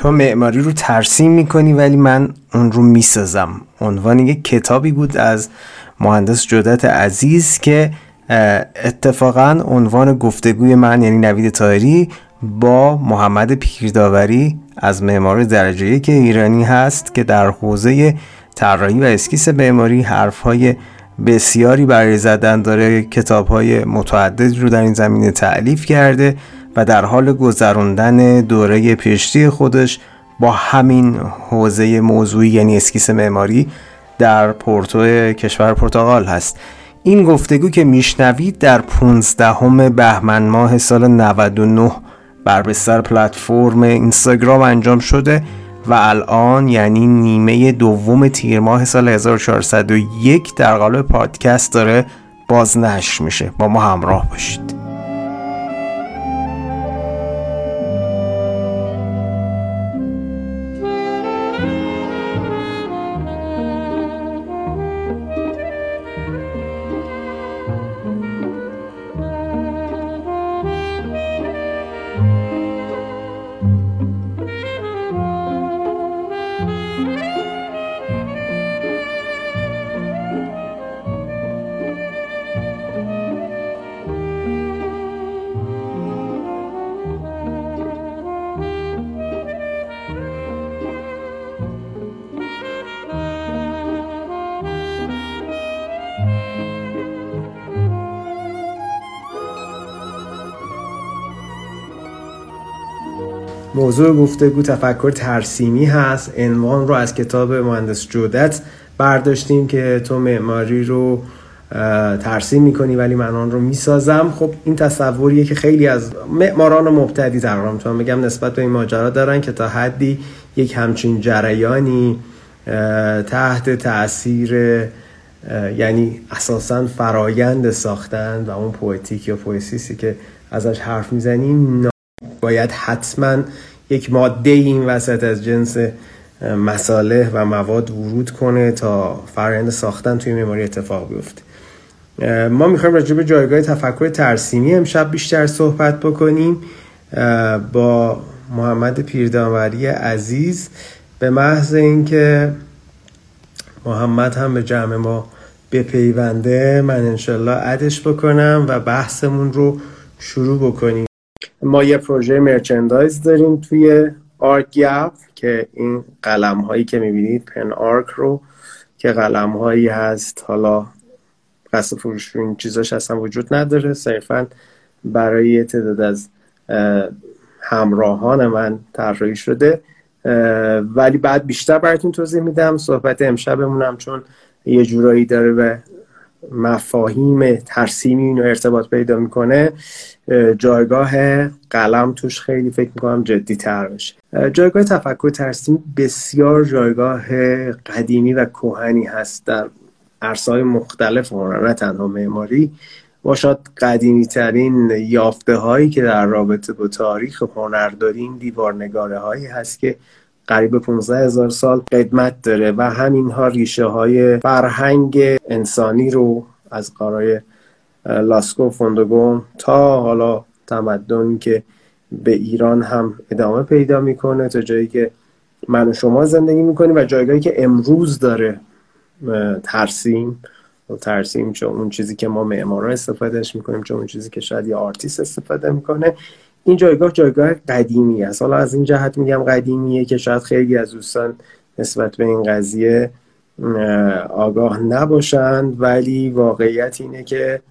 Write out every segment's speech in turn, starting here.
تو معماری رو ترسیم می‌کنی ولی من اون رو می‌سازم. عنوان یک کتابی بود از مهندس جدت عزیز که اتفاقا عنوان گفتگوی من یعنی نوید تایری با محمد پیرداوری از معمار درجه یک ایرانی هست که در حوزه طراحی و اسکیس معماری حرفهای بسیاری برای زدن داره کتاب های متعدد رو در این زمینه تعلیف کرده. و در حال گذراندن دوره پیشتی خودش با همین حوزه موضوعی یعنی اسکیس معماری در پورتو کشور پرتغال هست. این گفتگو که میشنوید در 15 بهمن ماه سال 99 بر بستر پلتفرم اینستاگرام انجام شده و الان یعنی نیمه دوم تیر ماه سال 1401 در قالب پادکست داره بازنشر میشه. با ما همراه باشید. موضوع گفتگو تفکر ترسیمی هست. عنوان رو از کتاب مهندس جودت برداشتیم که تو معماری رو ترسیم می‌کنی ولی من آن رو می‌سازم. خب این تصوریه که خیلی از معماران مبتدی تقریبا می‌تونم بگم نسبت به این ماجرا دارن که تا حدی یک همچین جریانی تحت تاثیر یعنی اساسا فرایند ساختن و اون پویتیک یا پویسیسی که ازش حرف می‌زنیم باید حتما یک ماده این وسط از جنس مساله و مواد ورود کنه تا فرآیند ساختن توی معماری اتفاق بیفته. ما می‌خوایم راجع به جایگاه تفکر ترسیمی امشب بیشتر صحبت بکنیم. با محمد پیردانوری عزیز به محض اینکه محمد هم به جمع ما بپیونده من انشالله عدش بکنم و بحثمون رو شروع بکنیم. ما یه پروژه مرچندایز داریم توی آرک گپ که این قلم هایی که می‌بینید پن آرک رو که قلم هایی هست. حالا قصد فروش این چیزاش اصلا وجود نداره. صرفا برای تعداد از همراهان من طراحی شده. ولی بعد بیشتر براتون توضیح میدم. صحبت امشبمونم چون یه جورایی داره به مفاهیم ترسیمی اینو ارتباط پیدا می‌کنه جایگاه قلم توش خیلی فکر می‌کنم جدی تر بشه جایگاه تفکر ترسیمی بسیار جایگاه قدیمی و کوهنی هست در عرصه‌های مختلف هنر نه تنها معماری. ما شاید قدیمی ترین یافته هایی که در رابطه با تاریخ هنر داریم دیوارنگاره هایی هست که قریب 15 هزار سال قدمت داره و همینها ریشه های فرهنگ انسانی رو از غارای لاسکو فون دو گوم تا حالا تمدنی که به ایران هم ادامه پیدا می‌کنه تا جایی که من و شما زندگی می‌کنیم و جایگاهی که امروز داره ترسیم. ترسیم چون اون چیزی که ما معمارا استفادهش می‌کنیم چون اون چیزی که شاید یه آرتیست استفاده می‌کنه. این جایگاه جایگاه قدیمی است حالا از این جهت میگم قدیمیه که شاید خیلی از دوستان نسبت به این قضیه آگاه نباشند ولی واقعیت اینه که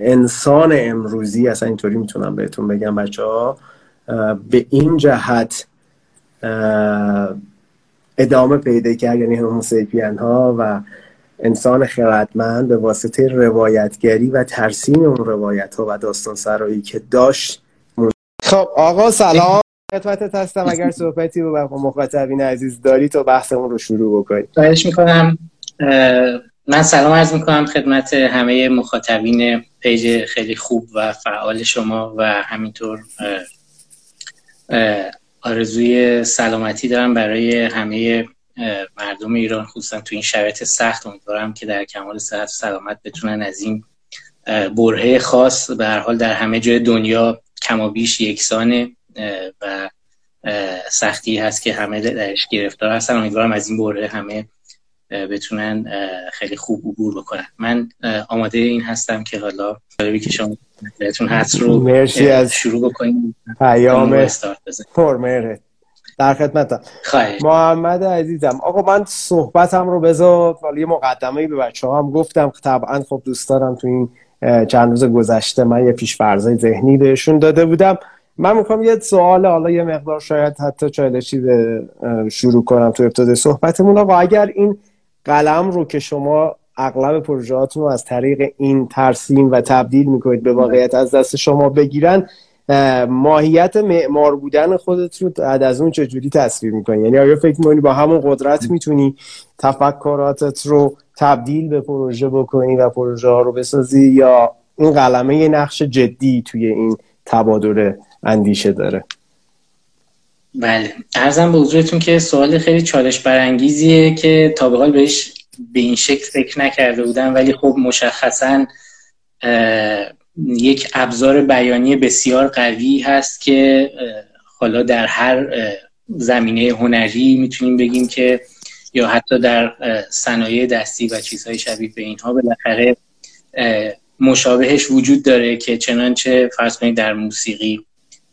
انسان امروزی اصلا اینطوری می‌تونم بهتون بگم بچه ها به این جهت ادامه پیدا کرد یعنی هموسیپین ها و انسان خردمند به واسطه روایتگری و ترسیم اون روایت ها و داستان سرایی که داشت خب آقا سلام. خدمتت هستم. اگر صحبتی رو با مخاطبین عزیز داری تو بحثمون رو شروع بکنی خواهش می‌کنم. من سلام عرض می‌کنم خدمت همه مخاطبین پیج خیلی خوب و فعال شما و همینطور آرزوی سلامتی دارم برای همه مردم ایران خصوصا تو این شرایط سخت امیدوارم که در کمال صحت و سلامت بتونن از این برهه خاص به هر حال در همه جای دنیا کما بیش یکسانه و سختی هست که همه درش گرفتار هستن. امیدوارم از این بره همه بتونن خیلی خوب عبور بکنن. من آماده این هستم که حالا جالبی که شما بهتون هست رو مرسی از شروع بکنیم. پیام استارت در خدمتم. محمد عزیزم آقا من صحبتم رو بذار ولی یه مقدمه به بچه هم گفتم طبعا خب دوست دارم تو این چند روز گذشته من یه پیش فرضای ذهنی بهشون داده بودم. من می‌خوام یه سوال حالا یه مقدار شاید حتی چالشی شروع کنم تو ابتدای صحبتمون. و اگر این قلم رو که شما اغلب پروژهاتون رو از طریق این ترسیم و تبدیل می‌کنید به واقعیت از دست شما بگیرن ماهیت معمار بودن خودت رو بعد از اون چجوری تصویر می‌کنی؟ یعنی آیا فکر می‌کنی با همون قدرت می‌تونی تفکراتت رو تبدیل به پروژه بکنی و پروژه ها رو بسازی یا این قلمه یه نقش جدی توی این تبادل اندیشه داره؟ بله. ارزم به حضورتون که سوال خیلی چالش برانگیزیه که تا به حال بهش به این شکل فکر نکرده بودم ولی خب مشخصا یک ابزار بیانی بسیار قوی هست که حالا در هر زمینه هنری می‌تونیم بگیم که یا حتی در صنایع دستی و چیزهای شبیه به اینها بالاخره مشابهش وجود داره که چنانچه فرض کنید در موسیقی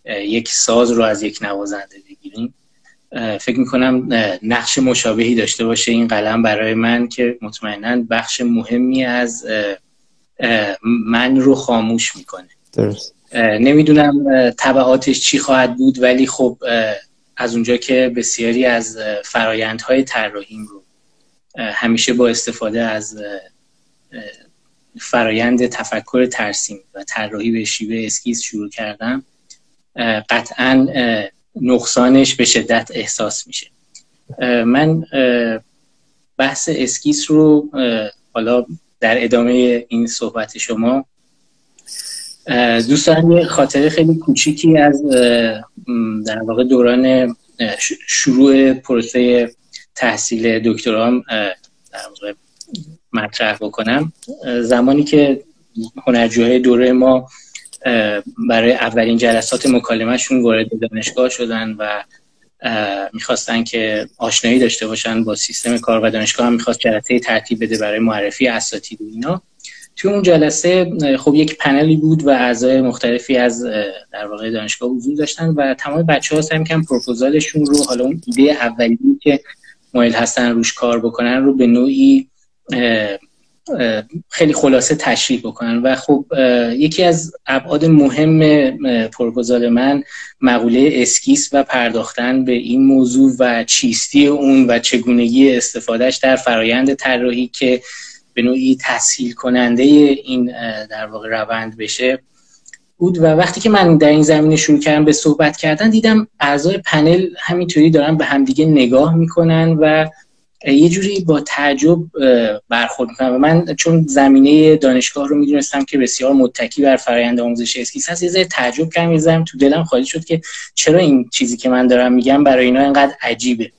یک ساز رو از یک نوازنده بگیریم. فکر می‌کنم نقش مشابهی داشته باشه این قلم برای من که مطمئنا بخش مهمی از من رو خاموش می‌کنه درست. نمی‌دونم طبعاتش چی خواهد بود ولی خب از اونجا که بسیاری از فرایندهای طراحیم رو همیشه با استفاده از فرایند تفکر ترسیم و طراحی به شیوه اسکیس شروع کردم قطعا نقصانش به شدت احساس میشه من بحث اسکیس رو حالا در ادامه این صحبت شما دوست یه خاطره خیلی کوچیکی از در واقع دوران شروع پروسه تحصیل دکترام مطرح بکنم. زمانی که هنرجوهای دوره ما برای اولین جلسات مکالمهشون وارد دانشگاه شدن و می‌خواستن که آشنایی داشته باشن با سیستم کار و دانشگاه هم می‌خواست جلسه ترتیب بده برای معرفی اساتید و اینا. توی اون جلسه خب یک پنلی بود و اعضای مختلفی از در واقع دانشگاه حضور داشتن و تمام بچه ها سعی کم پروپوزالشون رو حالا اون ایده اولی که مایل هستن روش کار بکنن رو به نوعی خیلی خلاصه تشریح بکنن. و خب یکی از ابعاد مهم پروپوزال من مقوله اسکیس و پرداختن به این موضوع و چیستی اون و چگونگی استفادهش در فرایند طراحی که به نوعی تسهیل کننده این در واقع روند بشه بود. و وقتی که من در این زمینه شروع کردم به صحبت کردن دیدم اعضای پنل همینطوری دارن به همدیگه نگاه می‌کنن و یه جوری با تعجب برخورد می‌کنم. و من چون زمینه دانشگاه رو می‌دونستم که بسیار متکی بر فرآیند آموزش اسکیس هست یه ذره تعجب کردم یه تو دلم خالی شد که چرا این چیزی که من دارم میگم برای اینا اینقدر عجیبه.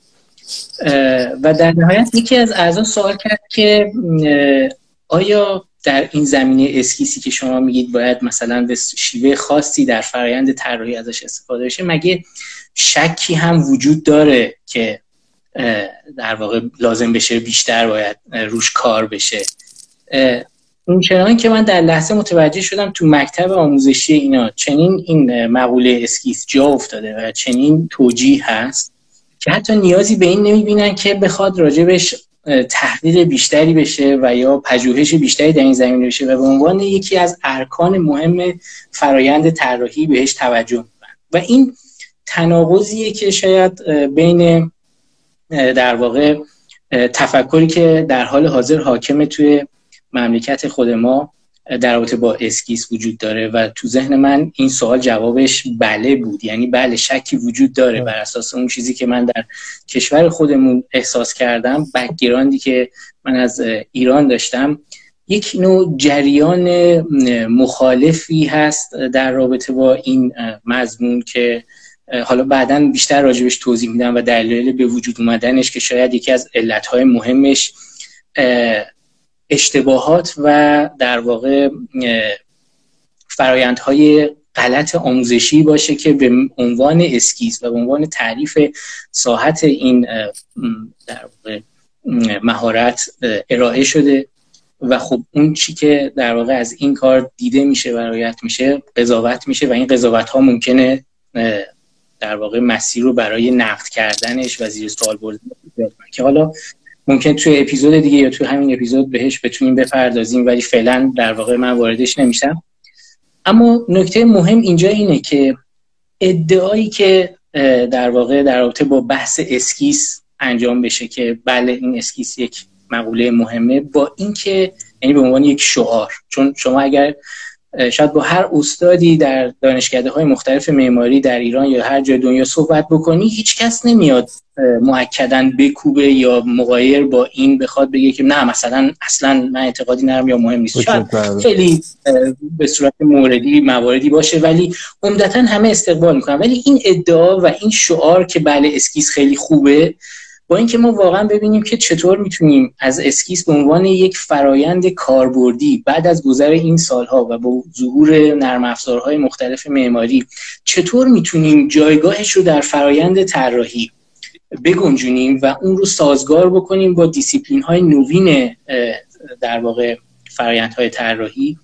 و در نهایت یکی از اعضا سوال کرد که آیا در این زمینه اسکیسی که شما میگید باید مثلا به شیوه خاصی در فرایند طراحی ازش استفاده بشه مگه شکی هم وجود داره که در واقع لازم بشه بیشتر باید روش کار بشه. اون چنان که من در لحظه متوجه شدم تو مکتب آموزشی اینا چنین این مقوله اسکیس جا افتاده و چنین توجیه هست که حتی نیازی به این نمی‌بینن که بخواد راجبش تحقیق بیشتری بشه و یا پژوهش بیشتری در این زمینه بشه و به عنوان یکی از ارکان مهم فرایند طراحی بهش توجه می‌کنن. و این تناقضیه که شاید بین در واقع تفکری که در حال حاضر حاکم توی مملکت خود ما در رابطه با اسکیس وجود داره و تو ذهن من این سوال جوابش بله بود. یعنی بله شکی وجود داره بر اساس اون چیزی که من در کشور خودمون احساس کردم بکگراندی که من از ایران داشتم. یک نوع جریان مخالفی هست در رابطه با این مضمون که حالا بعدا بیشتر راجبش توضیح میدم و دلیل به وجود اومدنش که شاید یکی از علتهای مهمش اشتباهات و در واقع فرایندهای غلط آموزشی باشه که به عنوان اسکیز و به عنوان تعریف ساحت این در مهارت ارائه شده و خب اون چی که در واقع از این کار دیده میشه و رعایت میشه قضاوت میشه و این قضاوت ها ممکنه در واقع مسیر رو برای نقد کردنش و زیر سوال بردن. که حالا ممکن توی اپیزود دیگه یا توی همین اپیزود بهش بتونیم بپردازیم ولی فعلا در واقع من واردش نمیشم. اما نکته مهم اینجا اینه که ادعایی که در واقع در رابطه با بحث اسکیس انجام بشه که بله این اسکیس یک مقوله مهمه با اینکه یعنی به عنوان یک شعار. چون شما اگر شاید با هر استادی در دانشکده های مختلف معماری در ایران یا هر جای دنیا صحبت بکنی هیچ کس نمیاد مؤکداً بکوبه یا مغایر با این بخواد بگه که نه مثلا اصلا من اعتقادی ندارم یا مهم نیست. شاید خیلی به صورت موردی مواردی باشه ولی عمدتا همه استقبال می‌کنن. ولی این ادعا و این شعار که بله اسکیس خیلی خوبه با اینکه ما واقعا ببینیم که چطور می‌تونیم از اسکیس به عنوان یک فرایند کاربردی بعد از گذر این سالها و با ظهور نرم افزارهای مختلف معماری چطور می‌تونیم جایگاهش رو در فرایند طراحی بگنجونیم و اون رو سازگار بکنیم با دیسیپلین های نوین در واقع فرایندهای طراحی؟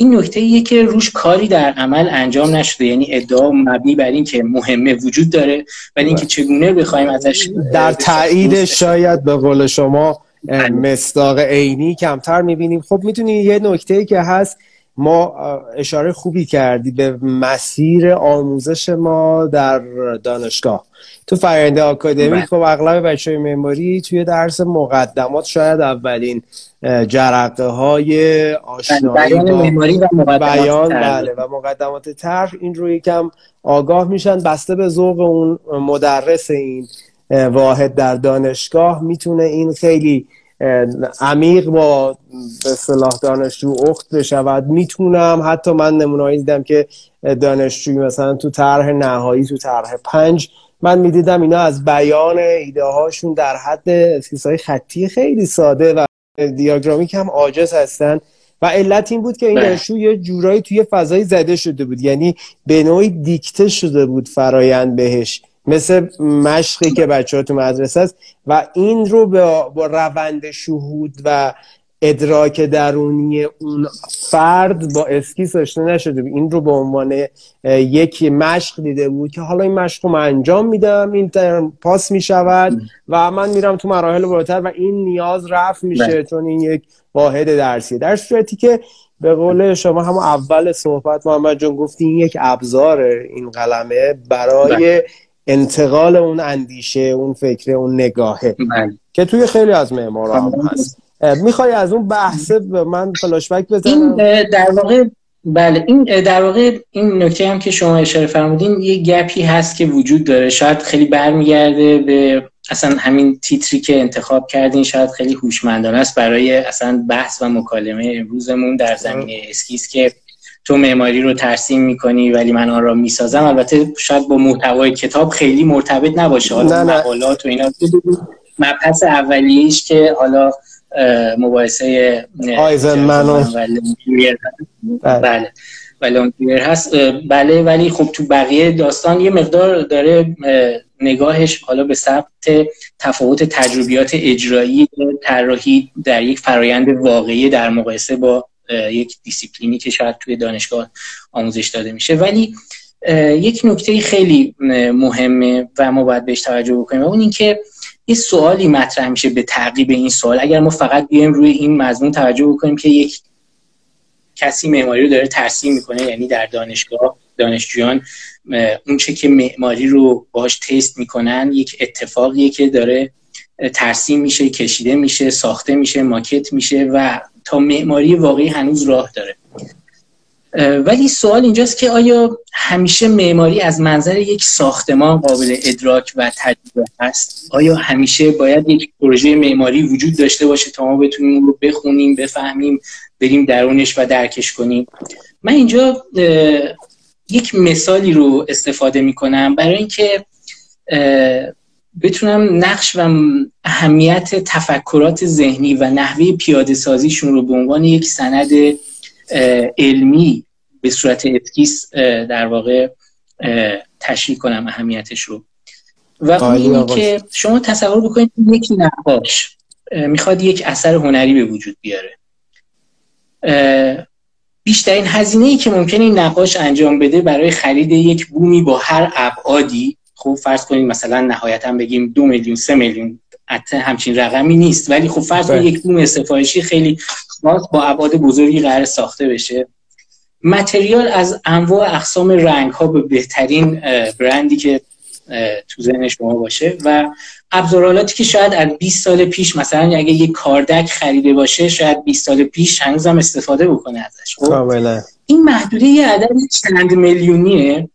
این نکته ایه که روش کاری در عمل انجام نشده یعنی ادعا مبنی بر این که مهمه وجود داره ولی اینکه. چگونه بخوایم ازش در تایید شاید به قول شما بله. مصداق عینی کمتر می‌بینیم خب می‌تونی یه نکته که هست ما اشاره خوبی کردی به مسیر آموزش ما در دانشگاه تو فرآیند آکادمی بله. خب اغلب بچه های معماری توی درس مقدمات شاید اولین جرقه های آشنایی با بیان بله و مقدمات طرح. این رو یکم آگاه میشن. بسته به ذوق اون مدرس این واحد در دانشگاه. می‌تونه این خیلی عمیق با به صلاح دانشجو اخت بشود. می‌تونم. حتی من نمونایی دیدم که دانشجوی مثلا تو طرح نهایی تو طرح پنج من می‌دیدم اینا از بیان ایده هاشون در حد های خطی خیلی ساده و دیاگرامی که هم عاجز هستن و علت این بود که این بله. دانشجو یه جورایی توی فضایی زده شده بود یعنی به نوعی دیکته شده بود فرایند بهش مثل مشقی که بچه ها تو مدرسه است و این رو با روند شهود و ادراک درونی اون فرد با اسکیس آشنا نشده بود این رو به عنوان یک مشق دیده بود که حالا این مشق رو من انجام میدم این پاس می‌شود و من میرم تو مراحل بالاتر و این نیاز رفع میشه بله. چون این یک واحد درسیه در صورتی که به قول شما هم اول صحبت محمد جان گفتی این یک ابزار این قلمه برای بله. انتقال اون اندیشه اون فکر اون نگاهه بله. که توی خیلی از معمارا هم هست می‌خوای از اون بحثه من فلاشبک بزنم؟ این در واقع بله این در واقع این نکته هم که شما اشاره فرمودین یه gap ی هست که وجود داره. شاید خیلی برمیگرده به اصلا همین تیتری که انتخاب کردین شاید خیلی هوشمندانه است برای اصلا بحث و مکالمه امروزمون در زمینه اسکیس که تو معماری رو ترسیم می‌کنی ولی من آن را می‌سازم. البته شاید با محتوای کتاب خیلی مرتبط نباشه. حالا مقالات و اینا. مبحث اولیش که حالا مباحثه آیزن منو. بله. بله. هست. بله ولی خب تو بقیه داستان یه مقدار داره نگاهش حالا به ثبت تفاوت تجربیات اجرایی طراحی در یک فرایند واقعی در مقایسه با یک دیسیپلینی که شاید توی دانشگاه آموزش داده میشه. ولی یک نکته خیلی مهمه و ما باید بهش توجه بکنیم و اون اینکه یه سوالی مطرح میشه به تعقیب این سوال. اگر ما فقط بیایم روی این مضمون توجه بکنیم که یک کسی معماری رو داره ترسیم می‌کنه یعنی در دانشگاه دانشجویان اون چه که معماری رو باش تست می‌کنن یک اتفاقیه که داره ترسیم میشه کشیده میشه ساخته میشه ماکت میشه و تا معماری واقعی هنوز راه داره. ولی سوال اینجاست که آیا همیشه معماری از منظر یک ساختمان قابل ادراک و تجربه هست آیا همیشه باید یک پروژه معماری وجود داشته باشه تا ما بتونیم رو بخونیم بفهمیم بریم درونش و درکش کنیم؟ من اینجا یک مثالی رو استفاده می‌کنم برای اینکه بتونم نقش و اهمیت تفکرات ذهنی و نحوه پیاده سازیشون رو به عنوان یک سند علمی به صورت اسکیس در واقع تشریح کنم اهمیتش رو. و اون که شما تصور بکنید یک نقاش می‌خواد یک اثر هنری به وجود بیاره. بیشترین هزینه ای که ممکنه این نقاش انجام بده برای خرید یک بومی با هر ابعادی خب فرض کنید مثلا نهایتا بگیم دو میلیون سه میلیون همچین رقمی نیست. ولی خب فرض کنید بله. یک بوم استفایشی خیلی خاص با ابعاد بزرگی قرار ساخته بشه. متریال از انواع اقسام رنگ ها به بهترین برندی که تو ذهن شما باشه و ابزارالاتی که شاید از 20 سال پیش مثلا اگه یک کاردک خریده باشه شاید 20 سال پیش هنوز هم استفاده بکنه ازش. خب؟ این محدوده یه عدد چند میلیونیه.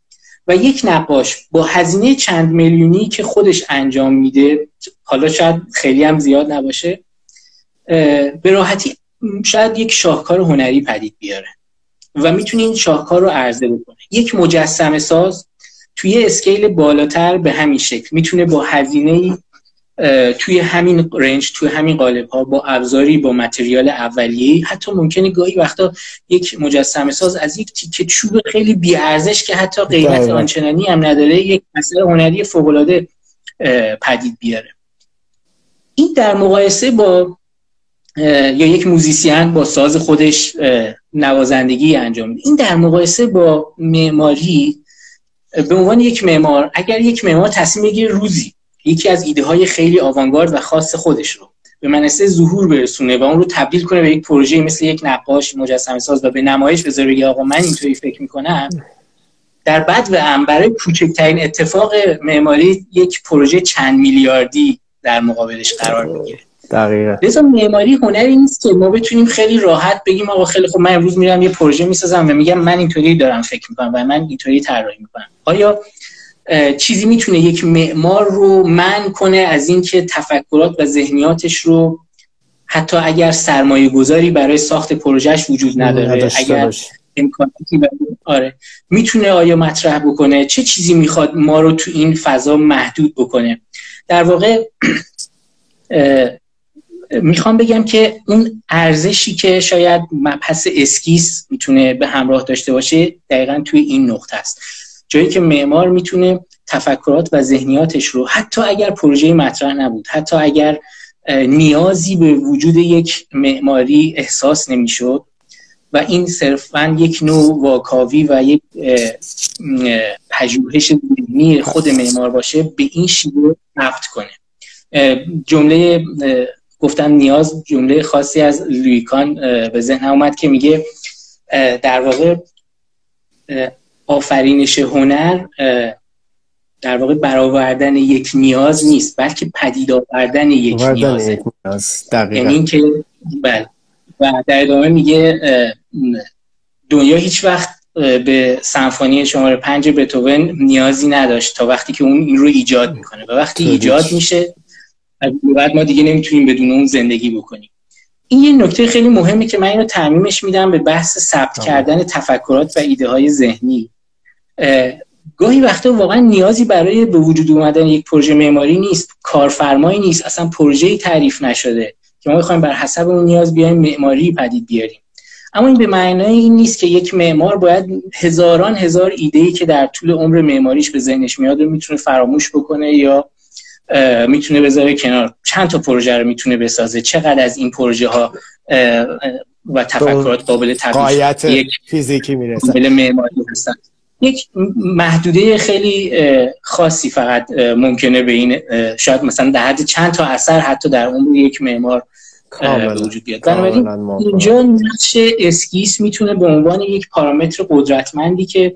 و یک نقاش با هزینه چند میلیونی که خودش انجام میده حالا شاید خیلی هم زیاد نباشه به راحتی شاید یک شاهکار هنری پدید بیاره و می‌تونه این شاهکار رو عرضه بکنه. یک مجسمه ساز توی اسکیل بالاتر به همین شکل می‌تونه با هزینه توی همین رنج توی همین قالب ها با ابزاری با متریال اولیه حتی ممکنه گاهی وقتا یک مجسمه ساز از یک تیکه چوب خیلی بی ارزش که حتی قیمت آنچنانی هم نداره یک اثر هنری فوق العاده پدید بیاره. این در مقایسه با یا یک موزیسین با ساز خودش نوازندگی انجام میده. این در مقایسه با معماری به عنوان یک معمار اگر یک معمار تصمیم بگیره روزی یکی از ایده های خیلی آوانگارد و خاص خودش رو به منصه ظهور برسونه و اون رو تبدیل کنه به یک پروژه مثل یک نقاش مجسمه ساز و به نمایش بذاره بگه آقا من اینطوری فکر می‌کنم. در بد و ام برای کوچکترین اتفاق معماری یک پروژه چند میلیاردی در مقابلش قرار می‌گیره. دقیقا. لذا معماری هنری نیست که ما بتونیم خیلی راحت بگیم آقا خیلی خب من امروز میرم یه پروژه می‌سازم و میگم من اینطوری دارم فکر می‌کنم و من اینطوری طراحی می‌کنم. آیا چیزی می‌تونه یک معمار رو من کنه از اینکه تفکرات و ذهنیاتش رو حتی اگر سرمایه گذاری برای ساخت پروژهش وجود نداره اگر امکاناتی آره. می‌تونه آیا مطرح بکنه؟ چه چیزی می‌خواد ما رو تو این فضا محدود بکنه؟ در واقع می‌خوام بگم که اون ارزشی که شاید مبحث اسکیس می‌تونه به همراه داشته باشه دقیقا توی این نقطه است. جایی که معمار می‌تونه تفکرات و ذهنیاتش رو حتی اگر پروژه مطرح نبود حتی اگر نیازی به وجود یک معماری احساس نمی‌شد و این صرفا یک نوع واکاوی و یک پژوهش ذهنی خود معمار باشه به این شیوه نفت کنه. جمله گفتم نیاز جمله خاصی از لویکان به ذهن اومد که میگه در واقع آفرینش هنر در واقع برآوردن یک نیاز نیست بلکه پدید آوردن یک نیازه یعنی اینکه بله. و در ادامه میگه دنیا هیچ وقت به سمفونی شماره پنج بتوون نیازی نداشت تا وقتی که اون این رو ایجاد می‌کنه. و وقتی ایجاد میشه بعد ما دیگه نمی‌تونیم بدون اون زندگی بکنیم. این یه نکته خیلی مهمه که من اینو تعمیمش میدم به بحث ثبت کردن تفکرات و ایده های ذهنی. گاهی وقتا واقعا نیازی برای به وجود اومدن یک پروژه معماری نیست کارفرمایی نیست اصلا پروژه‌ای تعریف نشده که ما بخوایم بر حسب اون نیاز بیایم معماری پدید بیاریم. اما این به معنای این نیست که یک معمار باید هزاران هزار ایده که در طول عمر معماریش به ذهنش میاد رو می‌تونه فراموش بکنه یا می‌تونه بذاره کنار. چند تا پروژه رو می‌تونه بسازه؟ چقدر از این پروژه ها و تفکرات قابل تبدیل یک فیزیکی می‌رسه؟ معماری هستن؟ یک محدوده خیلی خاصی فقط ممکنه به این شاید مثلا در حد چند تا اثر حتی در عمر یک معمار وجود بیاد. بنابراین اینجا نقش اسکیس می‌تونه به عنوان یک پارامتر قدرتمندی که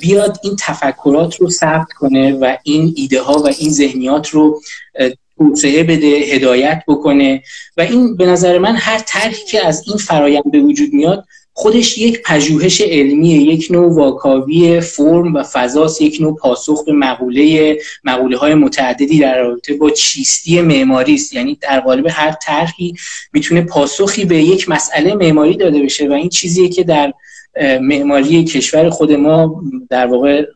بیاد این تفکرات رو ثبت کنه و این ایده ها و این ذهنیات رو توسعه بده هدایت بکنه و این به نظر من هر طرحی که از این فرایند به وجود میاد خودش یک پژوهش علمیه یک نوع واکاوی فرم و فضاست یک نوع پاسخ به مقوله مقوله های متعددی در رابطه با چیستی معماری است. یعنی در قالب هر طرحی می‌تونه پاسخی به یک مسئله معماری داده بشه و این چیزیه که در معماری کشور خود ما در واقع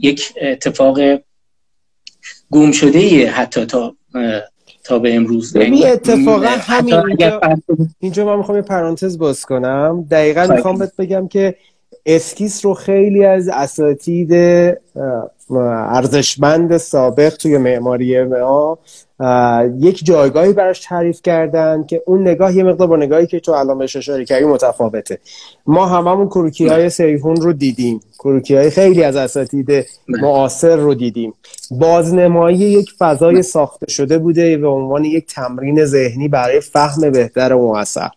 یک اتفاق گم شده حتی تا تا به امروز یعنی اتفاقا همین اینجا, اینجا من می‌خوام یه پرانتز باز کنم. دقیقا می‌خوام بهت بگم که اسکیس رو خیلی از اساتید ارزشمند سابق توی معماری ما یک جایگاهی براش تعریف کردن که اون نگاه یه مقدار با نگاهی که تو الان بهش اشاره کردی متفاوته. ما هممون کروکی های سیحون رو دیدیم. کروکی های خیلی از اساتید معاصر رو دیدیم. بازنمایی یک فضای ساخته شده بوده به عنوان یک تمرین ذهنی برای فهم بهتر و موثر.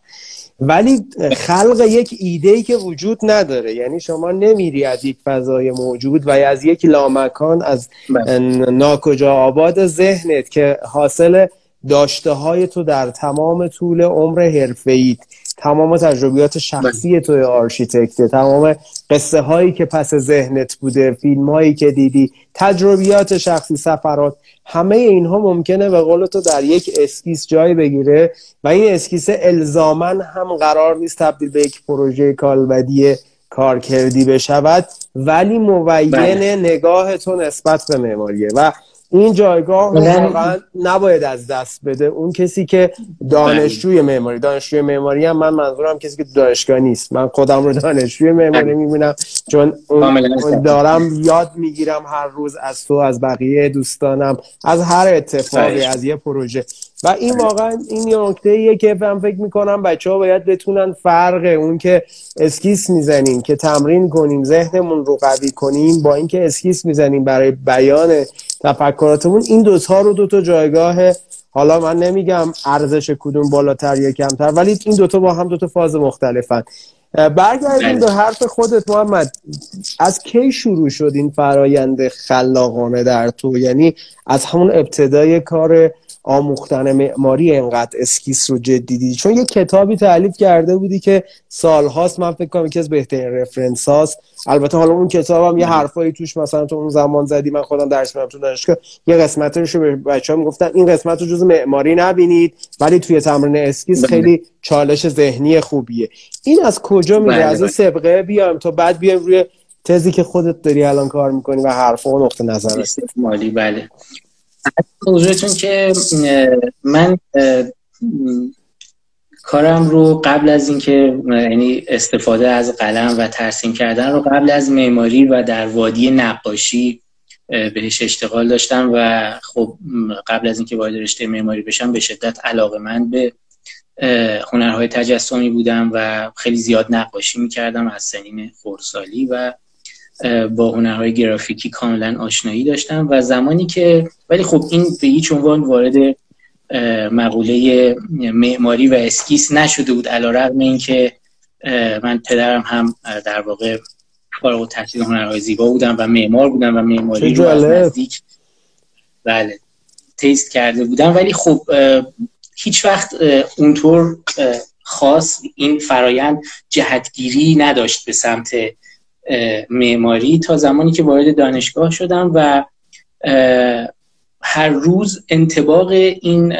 ولی خلق یک ایده ای که وجود نداره یعنی شما نمیری از یک فضای موجود و از یک لامکان از بله. ناکجا آباد ذهنت که حاصل داشته های تو در تمام طول عمر حرفه تمام تجربیات شخصی بله. توی آرشیتکت تمام قصه هایی که پس ذهنت بوده فیلم هایی که دیدی تجربیات شخصی سفرات همه اینها ممکنه به قول تو در یک اسکیس جای بگیره و این اسکیس الزامن هم قرار نیست تبدیل به یک پروژه کالبدی کارکردی بشود ولی مبین بله. نگاه تو نسبت به معماریه و این جایگاه واقعا نباید از دست بده. اون کسی که دانشجوی معماری دانشجوی معماری هم من منظورم کسی که دانشگاه نیست. من خودم رو دانشجوی معماری می‌بینم چون دارم یاد می‌گیرم هر روز از تو از بقیه دوستانم از هر اتفاقی از یه پروژه. و این واقعا این یه نکته که من فکر می‌کنم بچه ها باید بتونن فرق اون که اسکیس می‌زنیم که تمرین کنیم ذهنمون رو قوی کنیم با اینکه اسکیس می‌زنیم برای بیان تفکراتمون این دوتا رو دوتا جایگاه حالا من نمیگم ارزش کدوم بالاتر یا کمتر ولی این دوتا با هم دوتا فاز مختلفن. برگردیم به حرف خودت محمد. از کی شروع شد این فرایند خلاقانه در تو؟ یعنی از همون ابتدای کار آموختن معماری انقدر اسکیس رو جدی دیدی. چون یه کتابی تألیف کرده بودی که سالهاست من فکر کنم یکی از بهترین reference هاست. البته حالا اون کتابم یه حرفایی توش مثلا تو اون زمان زدی من خودم درس میدم تو دانشگاه. یه قسمتش رو به بچه‌ها می‌گفتن این قسمت رو جز معماری نبینید ولی توی تمرین اسکیس بله. خیلی چالش ذهنی خوبیه. این از کجا میره؟ بله، از این بله. سبقه بیایم تا بعد بیایم روی تزی که خودت داری الان کار می‌کنی و حرف و نقطه نظر مالی بله. حضورتون که من کارم رو قبل از اینکه یعنی استفاده از قلم و ترسیم کردن رو قبل از معماری و در وادی نقاشی بهش اشتغال داشتم و خب قبل از اینکه وارد رشته معماری بشم به شدت علاقه من به هنرهای تجسمی بودم و خیلی زیاد نقاشی می‌کردم از سنین خورسالی و با هنرهای گرافیکی کاملا آشنایی داشتم و زمانی که ولی خب این به هیچ عنوان وارد مقوله معماری و اسکیس نشده بود علا رقم این که من پدرم هم در واقع فارغ التحصیل هنرهای زیبا بودم و معمار بودم و معماری رو از نزدیک بله تیست کرده بودم. ولی خب هیچ وقت اونطور خاص این فرایند جهتگیری نداشت به سمت معماری تا زمانی که وارد دانشگاه شدم و هر روز انتباق این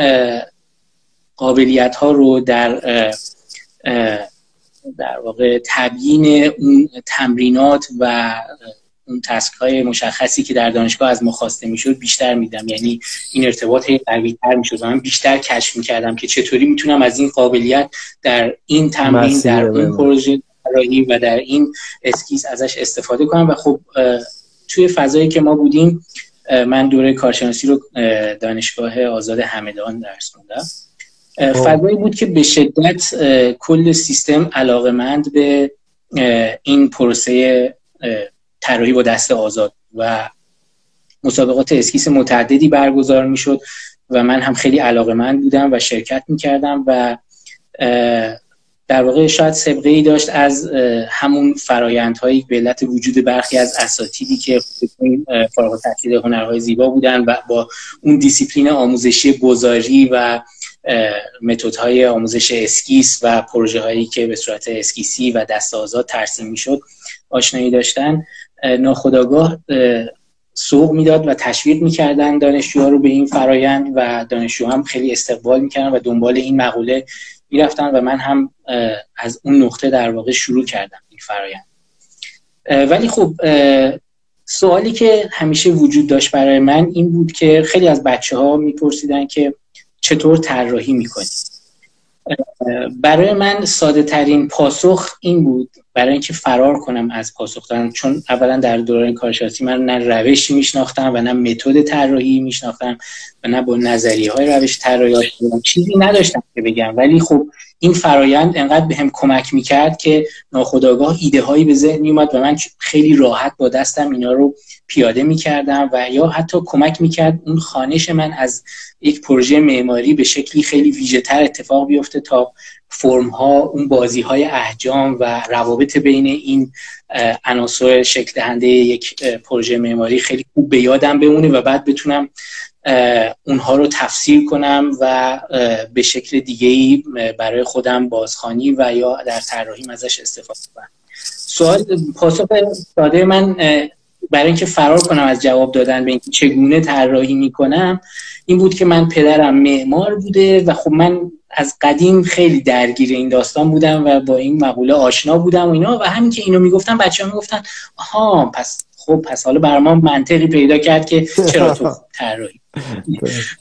قابلیت ها رو در در واقع تبیین اون تمرینات و اون task های مشخصی که در دانشگاه از ما خواسته می‌شد بیشتر میدم. یعنی این ارتباط قوی تر می‌شد و من بیشتر کشف می‌کردم که چطوری می‌تونم از این قابلیت در این تمرین در این پروژه و در این اسکیس ازش استفاده کنم. و خب توی فضایی که ما بودیم من دوره کارشناسی رو دانشگاه آزاد همدان درس خوندم خب. فضایی بود که به شدت کل سیستم علاقمند به این پروسه طراحی با دست آزاد و مسابقات اسکیس متعددی برگزار می‌شد و من هم خیلی علاقمند بودم و شرکت می‌کردم و در واقع شاید سبقه ای داشت از همون فرایندهایی به علت وجود برخی از اساتیدی که فارغ التحصیل هنرهای زیبا بودن و با اون دیسیپلین آموزشی گذاری و متدهای آموزش اسکیس و پروژه هایی که به صورت اسکیسی و دست آزاد ترسیم می‌شد آشنایی داشتن. ناخداگاه سوق می‌داد و تشویق می‌کردن دانشجوها رو به این فرایند و دانشجو هم خیلی استقبال می‌کردن و دنبال این مقوله می‌رفتن و من هم از اون نقطه در واقع شروع کردم این فرایند. ولی خب سوالی که همیشه وجود داشت برای من این بود که خیلی از بچه ها میپرسیدن که چطور طراحی می‌کنی. برای من ساده ترین پاسخ این بود برای اینکه فرار کنم از پاسخ دادن. چون اولا در دوران کارشناسی من نه روشی میشناختم و نه متد طراحی میشناختم و نه با نظریه های روش طراحی چیزی نداشتم که بگم. ولی خب این فرایند انقدر به کمک می‌کرد که ناخداگاه ایده هایی به ذهن میومد و من خیلی راحت با دستم اینا رو پیاده می‌کردم و یا حتی کمک می‌کرد اون خانش من از یک پروژه معماری به شکلی خیلی ویژه تر اتفاق بیفته تا فرم ها اون بازی های احجام و روابط بین این عناصر شکل دهنده یک پروژه معماری خیلی خوب به یادم بمونه و بعد بتونم اونها رو تفسیر کنم و به شکل دیگه ای برای خودم بازخانی و یا در طراحی ازش استفاده کنم. سوال پاسخ ساده من برای اینکه فرار کنم از جواب دادن به اینکه چگونه طراحی می‌کنم این بود که من پدرم معمار بوده و خب من از قدیم خیلی درگیر این داستان بودم و با این مقوله آشنا بودم و اینا و همین که اینو می‌گفتم بچه ها می‌گفتن آها پس خب پس حالا بر ما منطقی پیدا کرد که چرا تو طراحی.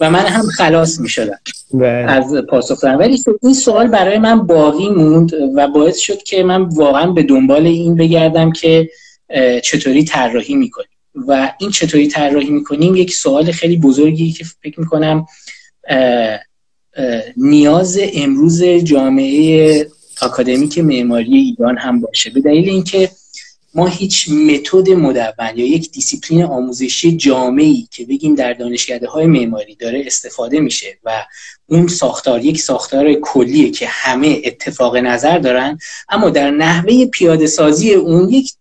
و من هم خلاص می شدم بله. از پاسخ دادن. ولی این سوال برای من باقی موند و باعث شد که من واقعا به دنبال این بگردم که چطوری طراحی می‌کنیم. و این چطوری طراحی می‌کنیم یک سوال خیلی بزرگی که فکر می‌کنم نیاز امروز جامعه اکادمیک معماری ایران هم باشه. به دلیل اینکه ما هیچ متد مدون یا یک دیسیپلین آموزشی جامعی که بگیم در دانشکده های معماری داره استفاده میشه و اون ساختار یک ساختار کلیه که همه اتفاق نظر دارن اما در نحوه پیاده سازی اون یک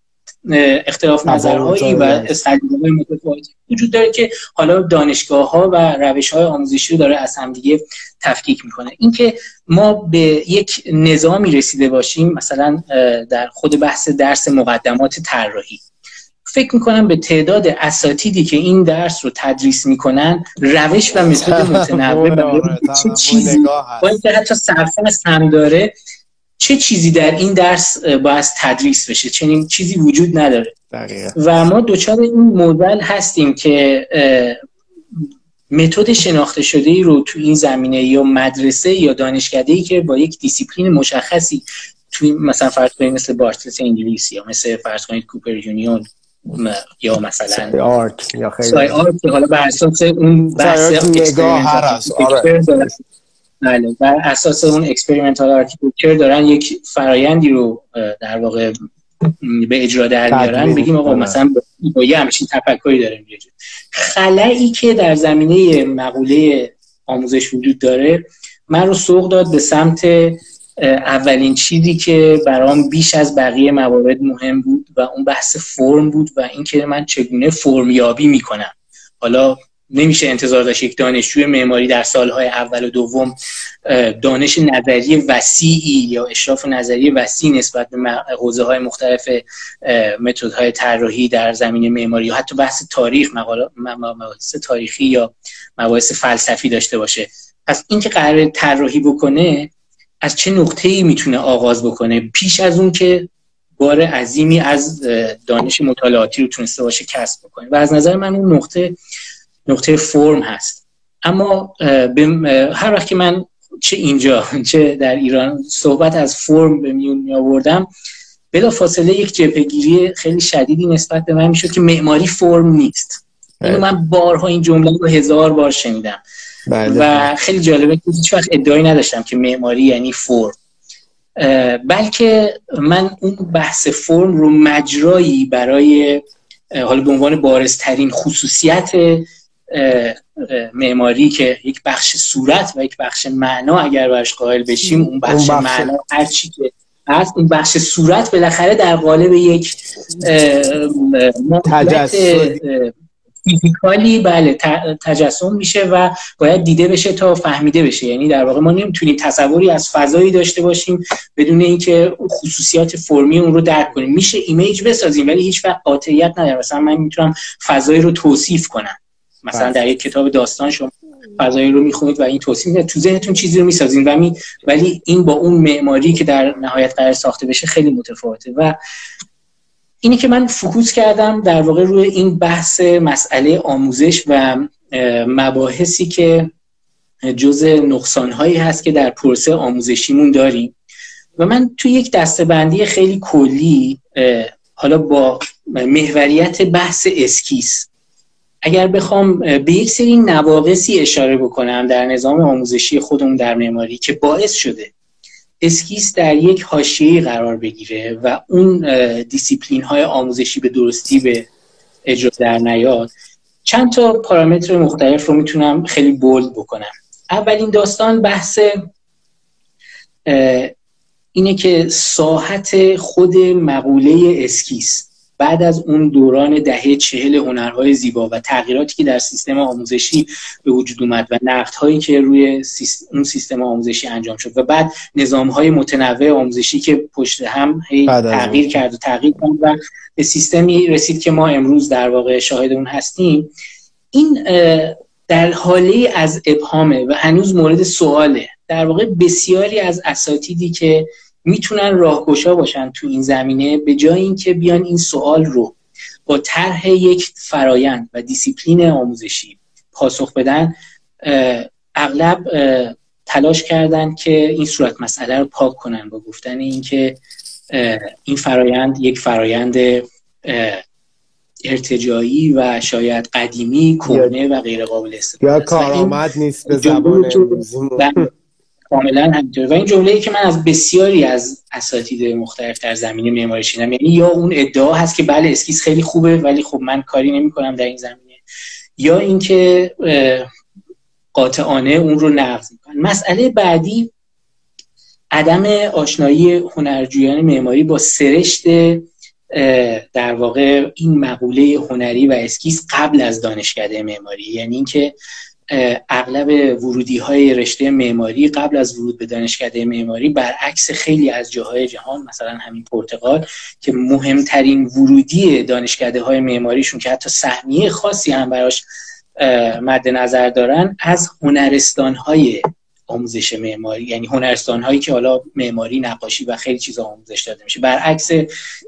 اختلاف نظرهایی و استدلالهای متفاوتی وجود داره که حالا دانشگاه ها و روش های آموزشی رو داره از همدیگه تفکیک می‌کنه. اینکه ما به یک نظامی رسیده باشیم مثلا در خود بحث درس مقدمات طراحی. فکر می‌کنم به تعداد اساتیدی که این درس رو تدریس می‌کنن روش و متد متنوع چه چیزی با اینکه حتی سرفصل هم داره چه چیزی در این درس باید تدریس بشه؟ چنین چیزی وجود نداره. و ما دچار این مدل هستیم که متد شناخته شده ای رو تو این زمینه یا مدرسه یا دانشکده ای که با یک دیسیپلین مشخصی توی مثلا فرض کنید مثل بارتلت انگلیس یا مثل فرض کنید کوپر یونیون یا مثلا آرت یا خیلی آرت حالا بر اساس اون بحث نگاه هر بله بر اساس اون experimental architecture دارن یک فرایندی رو در واقع به اجرا در میارن بگیم آقا مثلا با یه همچین تفکری داره میره خلایی که در زمینه مقوله آموزش وجود داره من رو سوق داد به سمت اولین چیزی که برام بیش از بقیه موارد مهم بود و اون بحث فرم بود و اینکه من چگونه فرم یابی می‌کنم. حالا نمیشه انتظار داشت یک دانشجوی معماری در سالهای اول و دوم دانش نظری وسیعی یا اشراف نظری وسیع نسبت به حوزه های مختلف های طراحی در زمین معماری یا حتی بحث تاریخ مباحث تاریخی یا مباحث فلسفی داشته باشه. پس اینکه قرار طراحی بکنه از چه نقطه‌ای می‌تونه آغاز بکنه؟ پیش از اون که بار عظیمی از دانش مطالعاتی رو تونسته باشه کسب بکنه. و از نظر من اون نقطه نقطه فرم هست اما هر وقت که من چه اینجا چه در ایران صحبت از فرم به میون می آوردم بلا فاصله یک جبهگیری خیلی شدیدی نسبت به من می‌شد که معماری فرم نیست اینو بله. من بارها این جمله رو هزار بار شنیدم بله. و خیلی جالبه که هیچ وقت ادعایی نداشتم که معماری یعنی فرم بلکه من اون بحث فرم رو مجرایی برای حالا به عنوان بارزترین خصوصیت معماری که یک بخش صورت و یک بخش معنا اگر برش قائل بشیم اون بخش, اون بخش... معنا هر چی که هست این بخش صورت بالاخره در قالب یک فیزیکالی بله تجسم میشه و باید دیده بشه تا فهمیده بشه. یعنی در واقع ما نمی‌تونیم تصوری از فضایی داشته باشیم بدون اینکه خصوصیات فرمی اون رو درک کنیم. میشه ایمیج بسازیم ولی هیچ وقت قاطعیت نداره مثلا من می‌تونم فضایی رو توصیف کنم. مثلا بله. در یک کتاب داستان شما فضایی رو می‌خونید و این توصیف میده تو ذهنتون چیزی رو می‌سازین. و می... ولی این با اون معماری که در نهایت قرار ساخته بشه خیلی متفاوته. و اینی که من فکوس کردم در واقع روی این بحث مسئله آموزش و مباحثی که جز نقصان هایی هست که در پروسه آموزشیمون داریم. و من تو یک دسته‌بندی خیلی کلی حالا با محوریت بحث اسکیس اگر بخوام به یک سری نواقصی اشاره بکنم در نظام آموزشی خودمون در معماری که باعث شده اسکیس در یک حاشیه قرار بگیره و اون دیسیپلین های آموزشی به درستی به اجرا در نیاد چند تا پارامتر مختلف رو می‌تونم خیلی bold بکنم. اولین داستان بحث اینه که ساحت خود مقوله اسکیس بعد از اون دوران دهه چهل هنرهای زیبا و تغییراتی که در سیستم آموزشی به وجود اومد و هایی که روی اون سیستم آموزشی انجام شد و بعد های متنوع آموزشی که پشت هم تغییر کرد و تغییر کرد و به سیستمی رسید که ما امروز در واقع شاهد اون هستیم. این در هاله از ابهامه و هنوز مورد سواله. در واقع بسیاری از اساتیدی که می‌تونن راهگشا باشن تو این زمینه به جای اینکه بیان این سوال رو با طرح یک فرایند و دیسیپلین آموزشی پاسخ بدن اغلب تلاش کردن که این صورت مسئله رو پاک کنن با گفتن اینکه این فرایند یک فرایند ارتجایی و شاید قدیمی کهنه و غیر قابل استفاده یا کارآمد نیست به زبان کاملا همینطوره. و این جمله ای که من از بسیاری از اساتید مختلف در زمینه معماری شنیدم یعنی یا اون ادعا هست که بله اسکیس خیلی خوبه ولی خب من کاری نمی کنم در این زمینه یا اینکه قاطعانه اون رو نقض می‌کنن. مسئله بعدی عدم آشنایی هنرجویان معماری با سرشت در واقع این مقوله هنری و اسکیس قبل از دانشکده معماری. یعنی اینکه اغلب ورودی های رشته معماری قبل از ورود به دانشکده معماری برعکس خیلی از جاهای جهان مثلا همین پرتغال که مهمترین ورودی دانشکده های معماریشون که حتی سهمیه خاصی هم براش مد نظر دارن از هنرستان های آموزش معماری یعنی هنرستان هایی که حالا معماری نقاشی و خیلی چیزا آموزش داده میشه. برعکس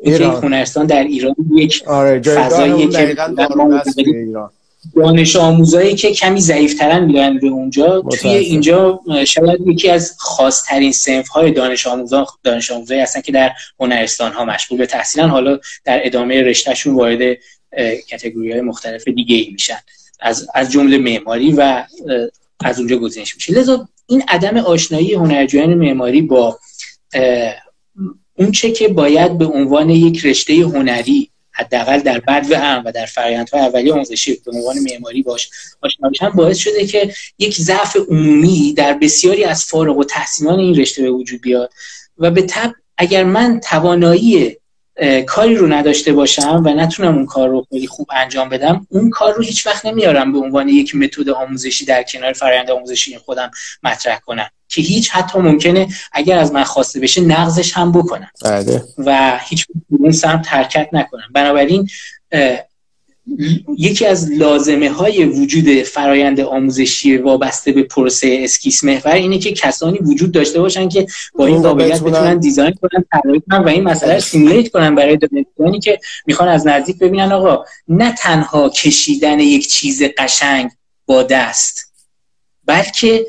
اینکه هنرستان در ایران یک آره فضایی که دانش آموزایی که کمی ضعیفترن میرن به اونجا. توی اینجا شاید یکی از خاصترین سنف های دانش آموزان دانش آموزایی هستن که در هنرستان ها مشغول به تحصیلن. حالا در ادامه رشتهشون وارد کتگوری های مختلف دیگه ای میشن. از از جمله معماری و از اونجا گزینش میشه. لذا این عدم آشنایی هنرجویان معماری با اونچه که باید به عنوان یک رشته هنری حداقل در بد هم و در فرآیندهای اولیه آموزشی به عنوان معماری باش آشنا بشن باعث شده که یک ضعف عمومی در بسیاری از فارغ و تحصیلان این رشته به وجود بیاد و به طب اگر من توانایی کاری رو نداشته باشم و نتونم اون کار رو خیلی خوب انجام بدم اون کار رو هیچ وقت نمیارم به عنوان یک متد آموزشی در کنار فرآیند آموزشی خودم مطرح کنم. که هیچ حتی ممکنه اگر از من خواسته بشه نقضش هم بکنم بله. و هیچ اون سمت حرکت نکنم بنابراین یکی از لازمه های وجود فرایند آموزشی وابسته به پروسه اسکیس محور اینه که کسانی وجود داشته باشن که با این قابلیت بتونن دیزاین کنن طراحی کنن و این مسئله رو سیمولیت کنن برای دانشجویانی که می‌خوان از نزدیک ببینن آقا نه تنها کشیدن یک چیز قشنگ با دست بلکه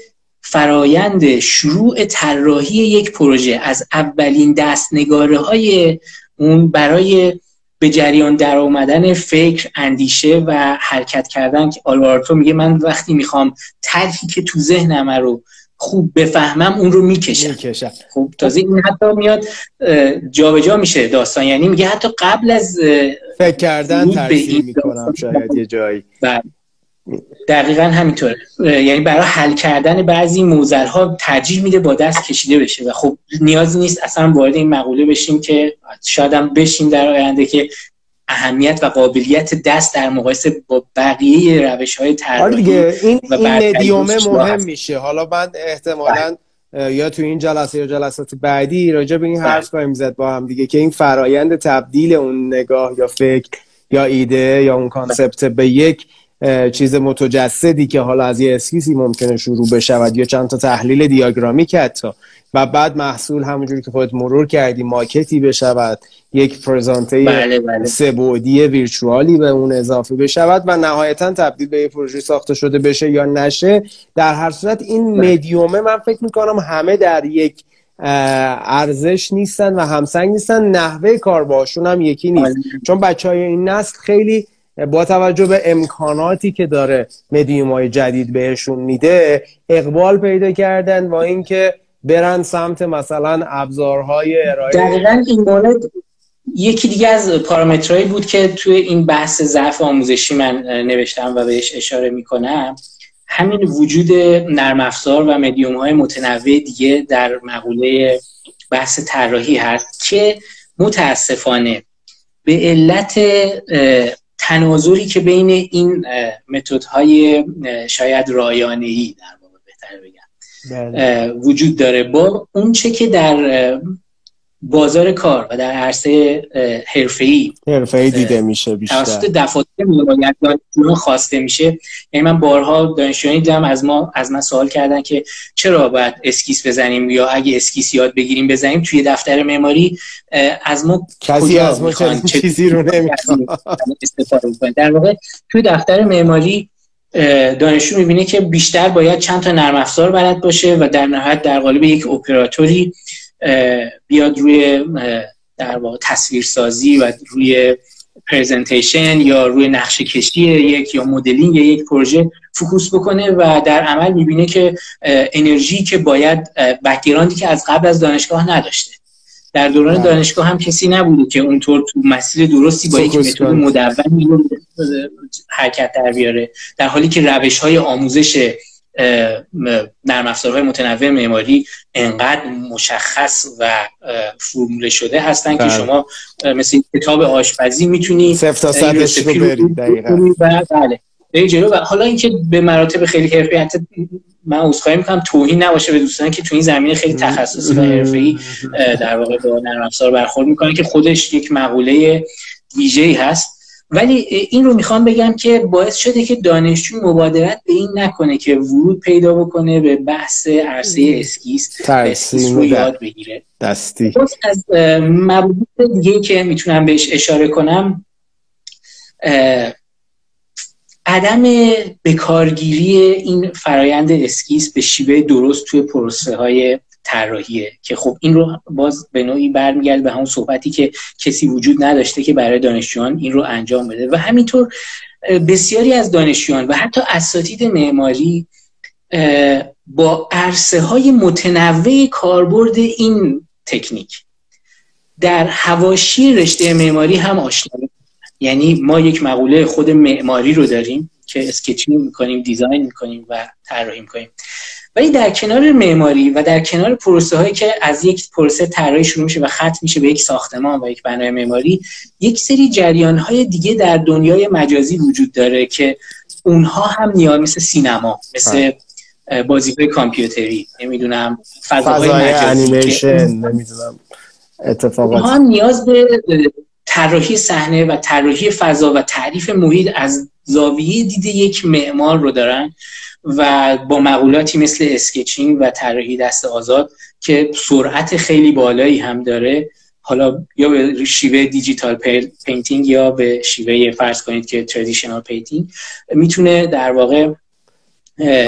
فرایند شروع طراحی یک پروژه. از اولین دست نگاره های اون برای به جریان در اومدن فکر اندیشه و حرکت کردن که آلوارتو میگه من وقتی می‌خوام طرحی که تو ذهنم رو خوب بفهمم اون رو می‌کشم. می‌کشم. خب تازه این حتی میاد جابجا جا میشه داستان. یعنی میگه حتی قبل از فکر کردن ترسیم می‌کنم شاید یه جایی. بله. دقیقا همینطوره. یعنی برای حل کردن بعضی موزل ها ترجیح میده با دست کشیده بشه و خب نیازی نیست اصلا وارد این مقوله بشیم که شاید هم بشیم در آینده که اهمیت و قابلیت دست در مقایسه با بقیه روش های آره دیگه این, این ندیومه مهم میشه. حالا من احتمالا یا تو این جلسه یا جلسات بعدی راجع به این بله. حرف خواهیم زد با هم دیگه که این فرایند تبدیل اون نگاه یا فکر یا ایده یا اون concept به یک چیز متجسدی که حالا از یه اسکیسی ممکنه شروع بشود یا چند تا تحلیل دیاگرامی که حتی و بعد محصول همونجوری که خودت مرور کردی ماکتی بشود یک پرزانته بله بله. ویرچوالی به اون اضافه بشود و نهایتا تبدیل به یه پروژه ساخته شده بشه یا نشه در هر صورت این بله. مدیومه من فکر می‌کنم همه در یک ارزش نیستن و همسنگ نیستن نحوه کار باشون هم یکی نیست بله. چون بچه های این نسل خیلی با توجه به امکاناتی که داره مدیوم های جدید بهشون میده اقبال پیدا کردن با اینکه برن سمت مثلا ابزارهای ارائه دقیقا این مورد یکی دیگه از پارامترهایی بود که توی این بحث ضعف آموزشی من نوشتم و بهش اشاره می‌کنم. همین وجود نرم افزار و مدیوم های متنوع دیگه در مقوله بحث طراحی هست که متاسفانه به علت تناظری که بین این متدهای شاید رایانه‌ای در واقع بهتر بگم بله. وجود داره با اون چه که در بازار کار و در عرصه حرفه‌ای حرفه‌ای دیده میشه بیشتر. توسط دفاتر دانشجویان خواسته میشه. یعنی من بارها دانشجویانی دیدم از ما از من سوال کردن که چرا باید اسکیس بزنیم یا اگه اسکیس یاد بگیریم بزنیم توی دفتر معماری از ما کسی از ما چیزی رو نمی‌خواد. در واقع توی دفتر معماری دانشجو می‌بینه که بیشتر باید چند تا نرم افزار بلد باشه و در نهایت در قالب یک اپراتوری بیاد روی در واقع تصویرسازی و روی presentation یا روی نقشه کشی یک یا مدلینگ یک پروژه focus بکنه و در عمل می‌بینه که انرژی که باید background ی که از قبل از دانشگاه نداشته. در دوران بله. دانشگاه هم کسی نبوده که اونطور تو مسیر درستی با یک متد مدون حرکت در بیاره. در حالی که روش های آموزش نرم افزارهای متنوع معماری انقدر مشخص و فرموله شده هستن که بله. شما مثل کتاب آشپزی می‌تونی صفر تا رو بری بله. جلو و حالا اینکه به مراتب خیلی حرفه‌ای من عذرخواهی می‌کنم توهین نباشه به دوستان که تو این زمینه خیلی تخصصی و حرفه‌ای در واقع با نرم افزار برخورد می‌کنه که خودش یک مقوله ویژه‌ای هست. ولی این رو می‌خوام بگم که باعث شده که دانشجو مبادرت به این نکنه که ورود پیدا بکنه به بحث عرصه اسکیس اسکیس رو یاد بگیره. دستی. از موضوع دیگه که می‌تونم بهش اشاره کنم عدم بکارگیری این فرایند اسکیس به شیوه درست توی پروسه های طراحیه که خب این رو باز به نوعی برمیگرده به همون صحبتی که کسی وجود نداشته که برای دانشجویان این رو انجام بده. و همینطور بسیاری از دانشجویان و حتی اساتید معماری با عرصه های متنوع کاربرد این تکنیک در هواشی رشته معماری هم آشنا یعنی ما یک مقوله خود معماری رو داریم که اسکچینگ می‌کنیم دیزاین می‌کنیم و طراحی می‌کنیم. ولی در کنار معماری و در کنار پروسه هایی که از یک پروسه طراحی شروع میشه و ختم میشه به یک ساختمان و یک بنای معماری یک سری جریان های دیگه در دنیای مجازی وجود داره که اونها هم نیاز مثل سینما مثل بازیکن کامپیوتری نمی‌دونم فضاهای مجازی نمی‌دونم اتفاقات هم نیاز به طراحی صحنه و طراحی فضا و تعریف محیط از زاویه دید یک معمار رو دارن. و با مقولاتی مثل اسکچینگ و طراحی دست آزاد که سرعت خیلی بالایی هم داره. حالا یا به شیوه دیجیتال painting یا به شیوه فرض کنید که traditional painting می‌تونه در واقع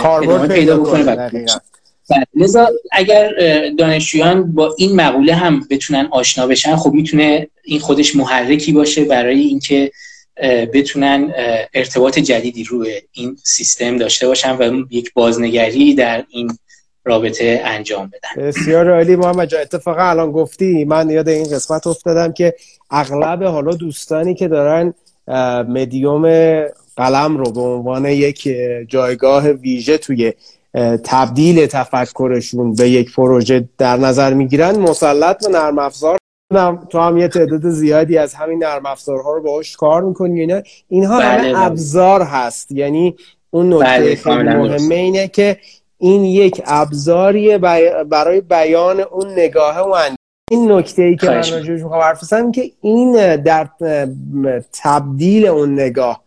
کاربرد پیدا بکنه بله، لذا اگر دانشجویان با این مقوله هم بتونن آشنا بشن خب می‌تونه این خودش محرکی باشه برای اینکه بتونن ارتباط جدیدی روی این سیستم داشته باشن و یک بازنگری در این رابطه انجام بدن. بسیار عالی محمد جان اتفاقا الان گفتی من یاد این قسمت افتادم که اغلب حالا دوستانی که دارن مدیوم قلم رو به عنوان یک جایگاه ویژه توی تبدیل تفکرشون به یک پروژه در نظر می‌گیرن مسلط و نرم افزار تو هم یه تعداد زیادی از همین نرم افزارها رو باهاش کار می‌کنی اینا. اینها بله همه بله. ابزار هست. یعنی اون نکته بله، خیلی مهمه اینه که این یک ابزاریه برای بیان اون نگاه و این نکته ای که من راجعش می‌خوام حرف که این در تبدیل اون نگاه.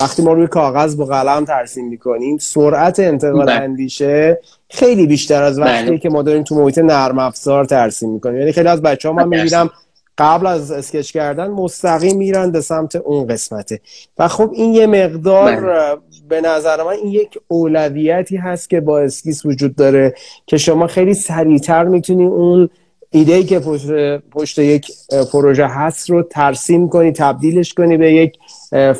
وقتی ما روی کاغذ با قلم ترسیم می‌کنیم سرعت انتقال. اندیشه خیلی بیشتر از وقتی بله. که ما داریم تو محیط نرم افزار ترسیم می‌کنیم یعنی خیلی از بچه ها من می‌بینم قبل از اسکچ کردن مستقیم میرن به سمت اون قسمته و خب این یه مقدار بله. به نظر من این یک اولویتی هست که با اسکیس وجود داره که شما خیلی سریعتر می‌تونی اون ایده که پشت, پشت یک پروژه هست رو ترسیم کنی تبدیلش کنی به یک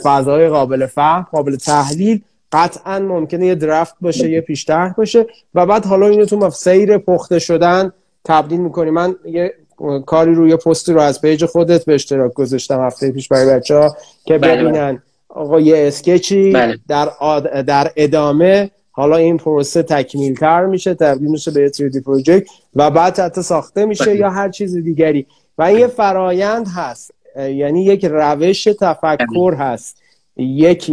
فضای قابل فهم قابل تحلیل قطعا ممکنه یه draft باشه یه پیش‌طرح باشه و بعد حالا اینو تو سیر پخته شدن تبدیل می‌کنی. من یه کاری روی پستی رو از page خودت به اشتراک گذاشتم هفته پیش برای بچه ها که بله، بله. ببینن آقا یه sketch ی بله. در, در ادامه حالا این پروسه تکمیل تر میشه تبدیل میشه به 3D project و بعد حتی ساخته میشه یا هر چیز دیگری. و این یه فرایند هست. یعنی یک روش تفکر هست. یک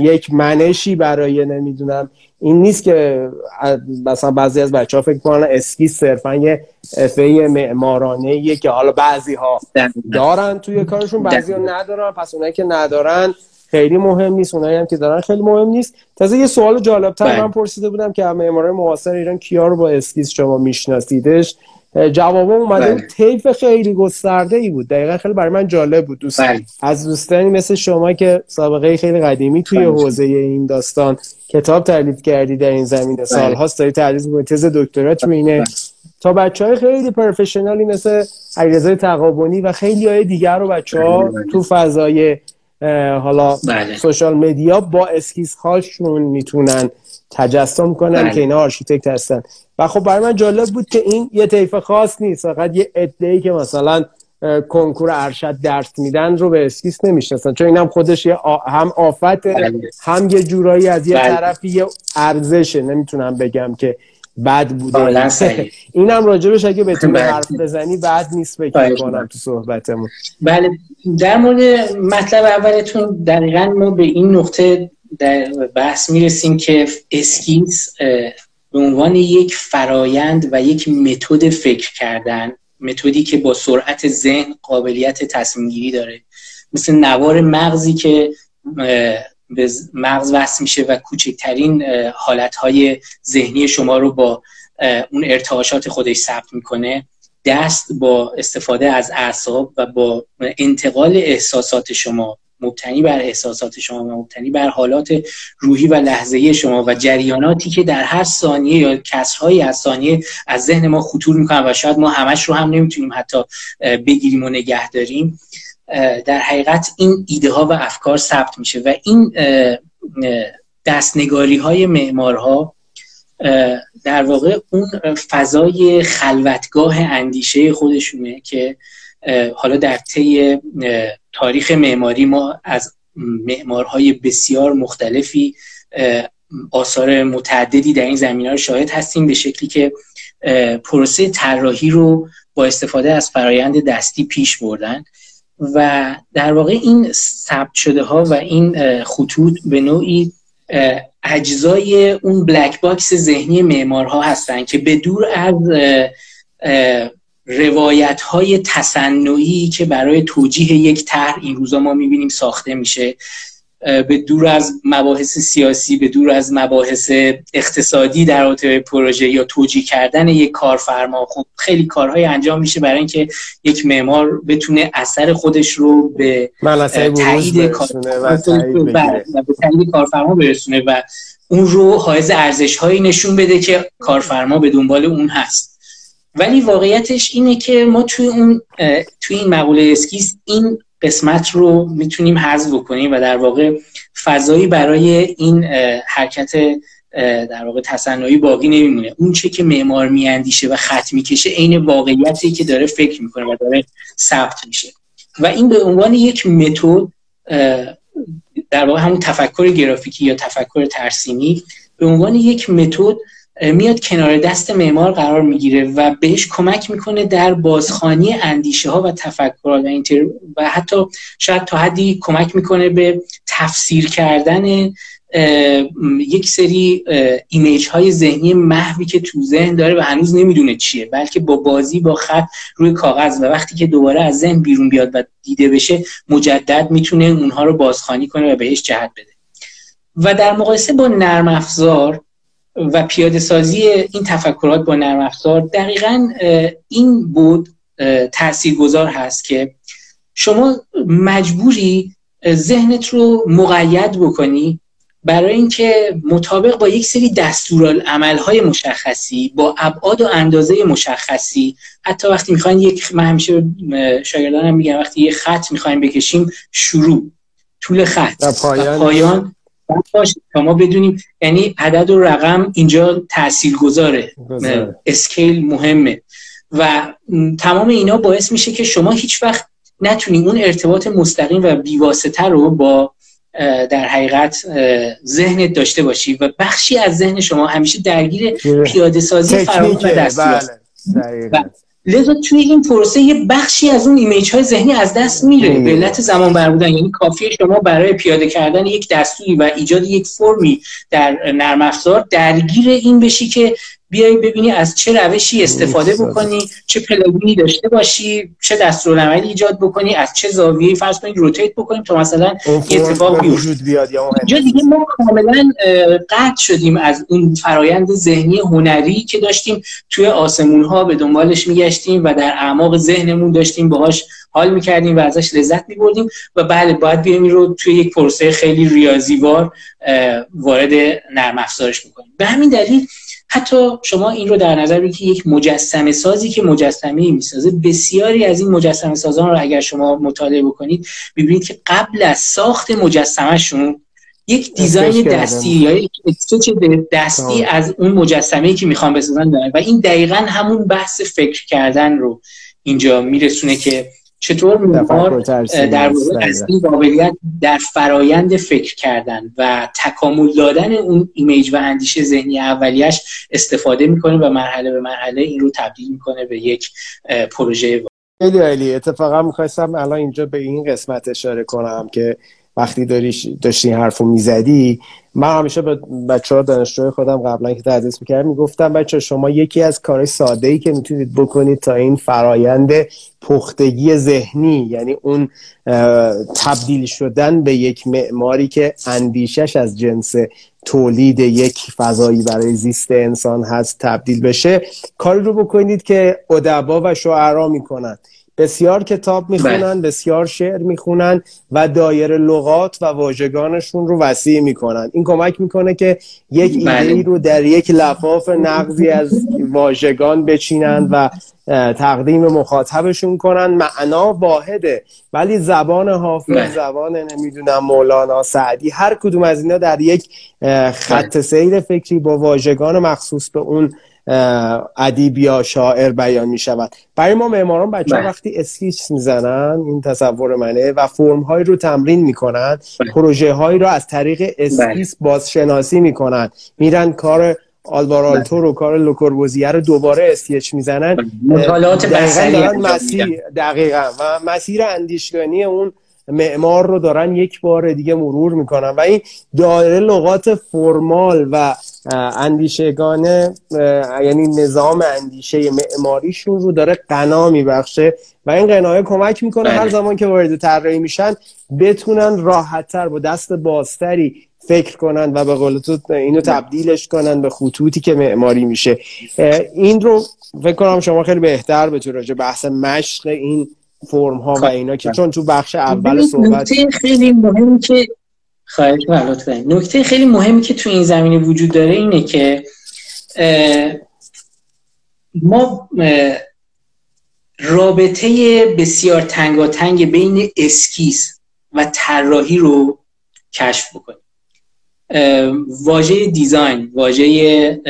یک منشی برای نمی‌دونم. این نیست که مثلا بعضی از بچه ها فکر کنن اسکیس صرفا یه افه معمارانه یه که حالا بعضی ها دارن توی کارشون بعضی ها ندارن. پس اونایی که ندارن خیلی مهم نیست. اونایی هم که دارن خیلی مهم نیست. تازه یه سوال جالبتر بله. من پرسیده بودم که معمارای معاصر ایران کیا رو با اسکیس شما میشناسیدش؟ جواب اومده بود طیف خیلی گسترده ای بود. دقیقا خیلی برای من جالب بود دوست. بله. از دوستانی مثل شما که سابقه خیلی قدیمی توی بله. حوزه این داستان کتاب تعلیف کردی در این زمینه. بله. سالهاست داری تدریس می‌کنی تز دکترات تو اینه. تا بچه های خیلی professional ی مثل علیرضا تغابنی و خیلی های دیگر رو بچه ها تو فضای حالا social media با اسکیس هاشون می‌تونن تجسم کنن بله. که اینا آرشیتکت هستن. و خب برای من جالب بود که این یه طیف خاص نیست فقط یه عده‌ای که مثلا کنکور ارشد درس میدن رو به اسکیس نمی‌شناسن چون اینم خودش یه هم آفت بله. هم یه جورایی از یه بله. طرفی یه ارزشه نمی‌تونم بگم که بد بوده اینم راجبش اگه بتونی بله. حرف بزنی بد نیست فکر کنم تو صحبتمون بله در مورد مطلب اولتون دقیقا ما به این نقطه در بحث می‌رسیم که اسکیس به عنوان یک فرایند و یک متد فکر کردن متدی که با سرعت ذهن قابلیت تصمیم گیری داره. مثل نوار مغزی که به مغز وصل میشه و کوچکترین حالتهای ذهنی شما رو با اون ارتعاشات خودش ثبت می‌کنه. دست با استفاده از اعصاب و با انتقال احساسات شما مبتنی بر احساسات شما و مبتنی بر حالات روحی و لحظه‌ای شما و جریاناتی که در هر ثانیه یا کسرهایی از ثانیه از ذهن ما خطور می‌کنن و شاید ما همش رو هم نمی‌تونیم حتی بگیریم و نگه داریم در حقیقت این ایده ها و افکار ثبت میشه و این دستنگاری های معمارها در واقع اون فضای خلوتگاه اندیشه خودشونه که حالا در طی تاریخ معماری ما از معمارهای بسیار مختلفی آثار متعددی در این زمینه رو شاهد هستیم به شکلی که پروسه طراحی رو با استفاده از فرایند دستی پیش بردن و در واقع این ثبت شده ها و این خطوط به نوعی اجزای اون black box ذهنی معمارها هستند که به دور از روایت های تصنعی که برای توجیه یک طرح این روزا ما می‌بینیم ساخته میشه به دور از مباحث سیاسی به دور از مباحث اقتصادی در رابطه پروژه یا توجیه کردن یک کارفرما خب خیلی کارهای انجام میشه برای اینکه یک معمار بتونه اثر خودش رو به تایید کارفرما برسونه و اون رو حائز ارزش هایی نشون بده که کارفرما به دنبال اون هست. ولی واقعیتش اینه که ما توی اون توی این مقوله اسکیس این قسمت رو می‌تونیم حذف بکنیم و در واقع فضایی برای این حرکت در واقع تصنعی باقی نمیمونه. اون چه که معمار میاندیشه و خط می‌کشه عین واقعیتی که داره فکر می‌کنه و داره ثبت میشه. و این به عنوان یک متد در واقع همون تفکر گرافیکی یا تفکر ترسیمی به عنوان یک متد میاد کنار دست معمار قرار می‌گیره و بهش کمک می‌کنه در بازخانی اندیشه ها و تفکرات و, و حتی شاید تا حدی کمک می‌کنه به تفسیر کردن یک سری ایمیج های ذهنی محوی که تو ذهن داره و هنوز نمی‌دونه چیه بلکه با بازی با خط روی کاغذ و وقتی که دوباره از ذهن بیرون بیاد و دیده بشه مجدد می‌تونه اونها رو بازخوانی کنه و بهش جهت بده. و در مقایسه با نرم افزار و پیاده سازی این تفکرات با نرم افزار دقیقا این بود تاثیرگذار هست که شما مجبوری ذهنت رو مقید بکنی برای اینکه مطابق با یک سری های مشخصی با ابعاد و اندازه مشخصی حتی وقتی می‌خواین یک من همیشه شاگردانم میگم وقتی یه خط می‌خوایم بکشیم شروع. طول خط و پایان, پایان. تا ما بدونیم یعنی عدد و رقم اینجا تأثیر گذاره اسکیل مهمه. و تمام اینا باعث میشه که شما هیچ وقت نتونی اون ارتباط مستقیم و بیواسطه رو با در حقیقت ذهنت داشته باشی. و بخشی از ذهن شما همیشه درگیر پیاده سازی فرامین و دستوره بله. لذا توی این پروسه یه بخشی از اون image های ذهنی از دست میره. به علت زمان بر بودن یعنی کافیه شما برای پیاده کردن یک دستوری و ایجاد یک فرمی در نرم افزار درگیر این بشی که بیای ببینی از چه روشی استفاده بکنی چه plugin ی داشته باشی چه دستورالعملی ایجاد بکنی از چه زاویه‌ای فرض کنید rotate بکنیم تا مثلا اتفاق وجود بیاد یا اینجا دیگه ما کاملا قطع شدیم از اون فرایند ذهنی هنری که داشتیم. توی آسمون ها به دنبالش میگشتیم و در اعماق ذهنمون داشتیم باهاش حال می‌کردیم و ازش لذت میبردیم و بله باید بیایم رو توی یک پروسه خیلی ریاضیوار وارد نرم افزارش می‌کنیم به همین دلیل حتی شما این رو در نظر بگیرید که یک مجسمه سازی که مجسمه می‌سازه بسیاری از این مجسمه سازان رو اگر شما مطالعه بکنید ببینید که قبل از ساخت مجسمهشون یک دیزاین دستی یا یک استوچ دستی از اون مجسمه که می‌خوان بسازن دارن. و این دقیقا همون بحث فکر کردن رو اینجا میرسونه که چطور معمار در مورد از این قابلیت در فرایند فکر کردن و تکامل دادن اون ایمیج و اندیشه ذهنی اولیش استفاده می‌کنه و مرحله به مرحله این رو تبدیل می‌کنه به یک پروژه. خیلی عالی. اتفاقا می‌خواستم الان اینجا به این قسمت اشاره کنم که وقتی داشتی حرفو می‌زدی من همیشه به بچه ها دانشجوی خودم قبلا که تدریس می‌کردم می‌گفتم بچه شما یکی از کارهای ساده ای که می‌تونید بکنید تا این فرایند پختگی ذهنی یعنی اون تبدیل شدن به یک معماری که اندیشش از جنس تولید یک فضایی برای زیست انسان هست تبدیل بشه کاری رو بکنید که ادبا و شعرا می‌کنن. بسیار کتاب می‌خونن بله. بسیار شعر می‌خونن و دایره لغات و واژگانشون رو وسیع می‌کنن این کمک می‌کنه که یک بله. ایده رو در یک لفاف نقضی از واژگان بچینن و تقدیم مخاطبشون کنن معنا واحده ولی زبان حافظ بله. زبان نمی‌دونم مولانا سعدی هر کدوم از اینا در یک خط سیر فکری با واژگان مخصوص به اون ادیب یا شاعر بیان می شود برای ما معماران بچه ها بله. وقتی sketch می‌زنن این تصور منه و فرم های رو تمرین می‌کنن بله. پروژه هایی رو از طریق اسکیس بله. بازشناسی می‌کنن میرن کار آلوار آلتو رو کار لوکوربوزیه رو دوباره sketch می‌زنن مطالعات مسیر دقیقا و مسیر اندیشگانی اون معمار رو دارن یک بار دیگه مرور می‌کنن. و این دایره لغات فرمال و اندیشگانه یعنی نظام اندیشه معماریشون رو داره قنا میبخشه و این قنایه کمک می‌کنه هر بله. زمان که وارد طراحی میشن بتونن راحتتر با دست بازتری فکر کنن و به قول تو اینو تبدیلش کنن به خطوطی که معماری میشه. این رو فکر کنم شما خیلی بهتر به راجع بحث مشق این فرم ها و اینا که چون تو بخش اول صحبت خیلی مهم که خواهش نکته خیلی مهمی که تو این زمینه وجود داره اینه که ما رابطه بسیار تنگاتنگ بین اسکیس و طراحی رو کشف بکنیم. واژه design واژه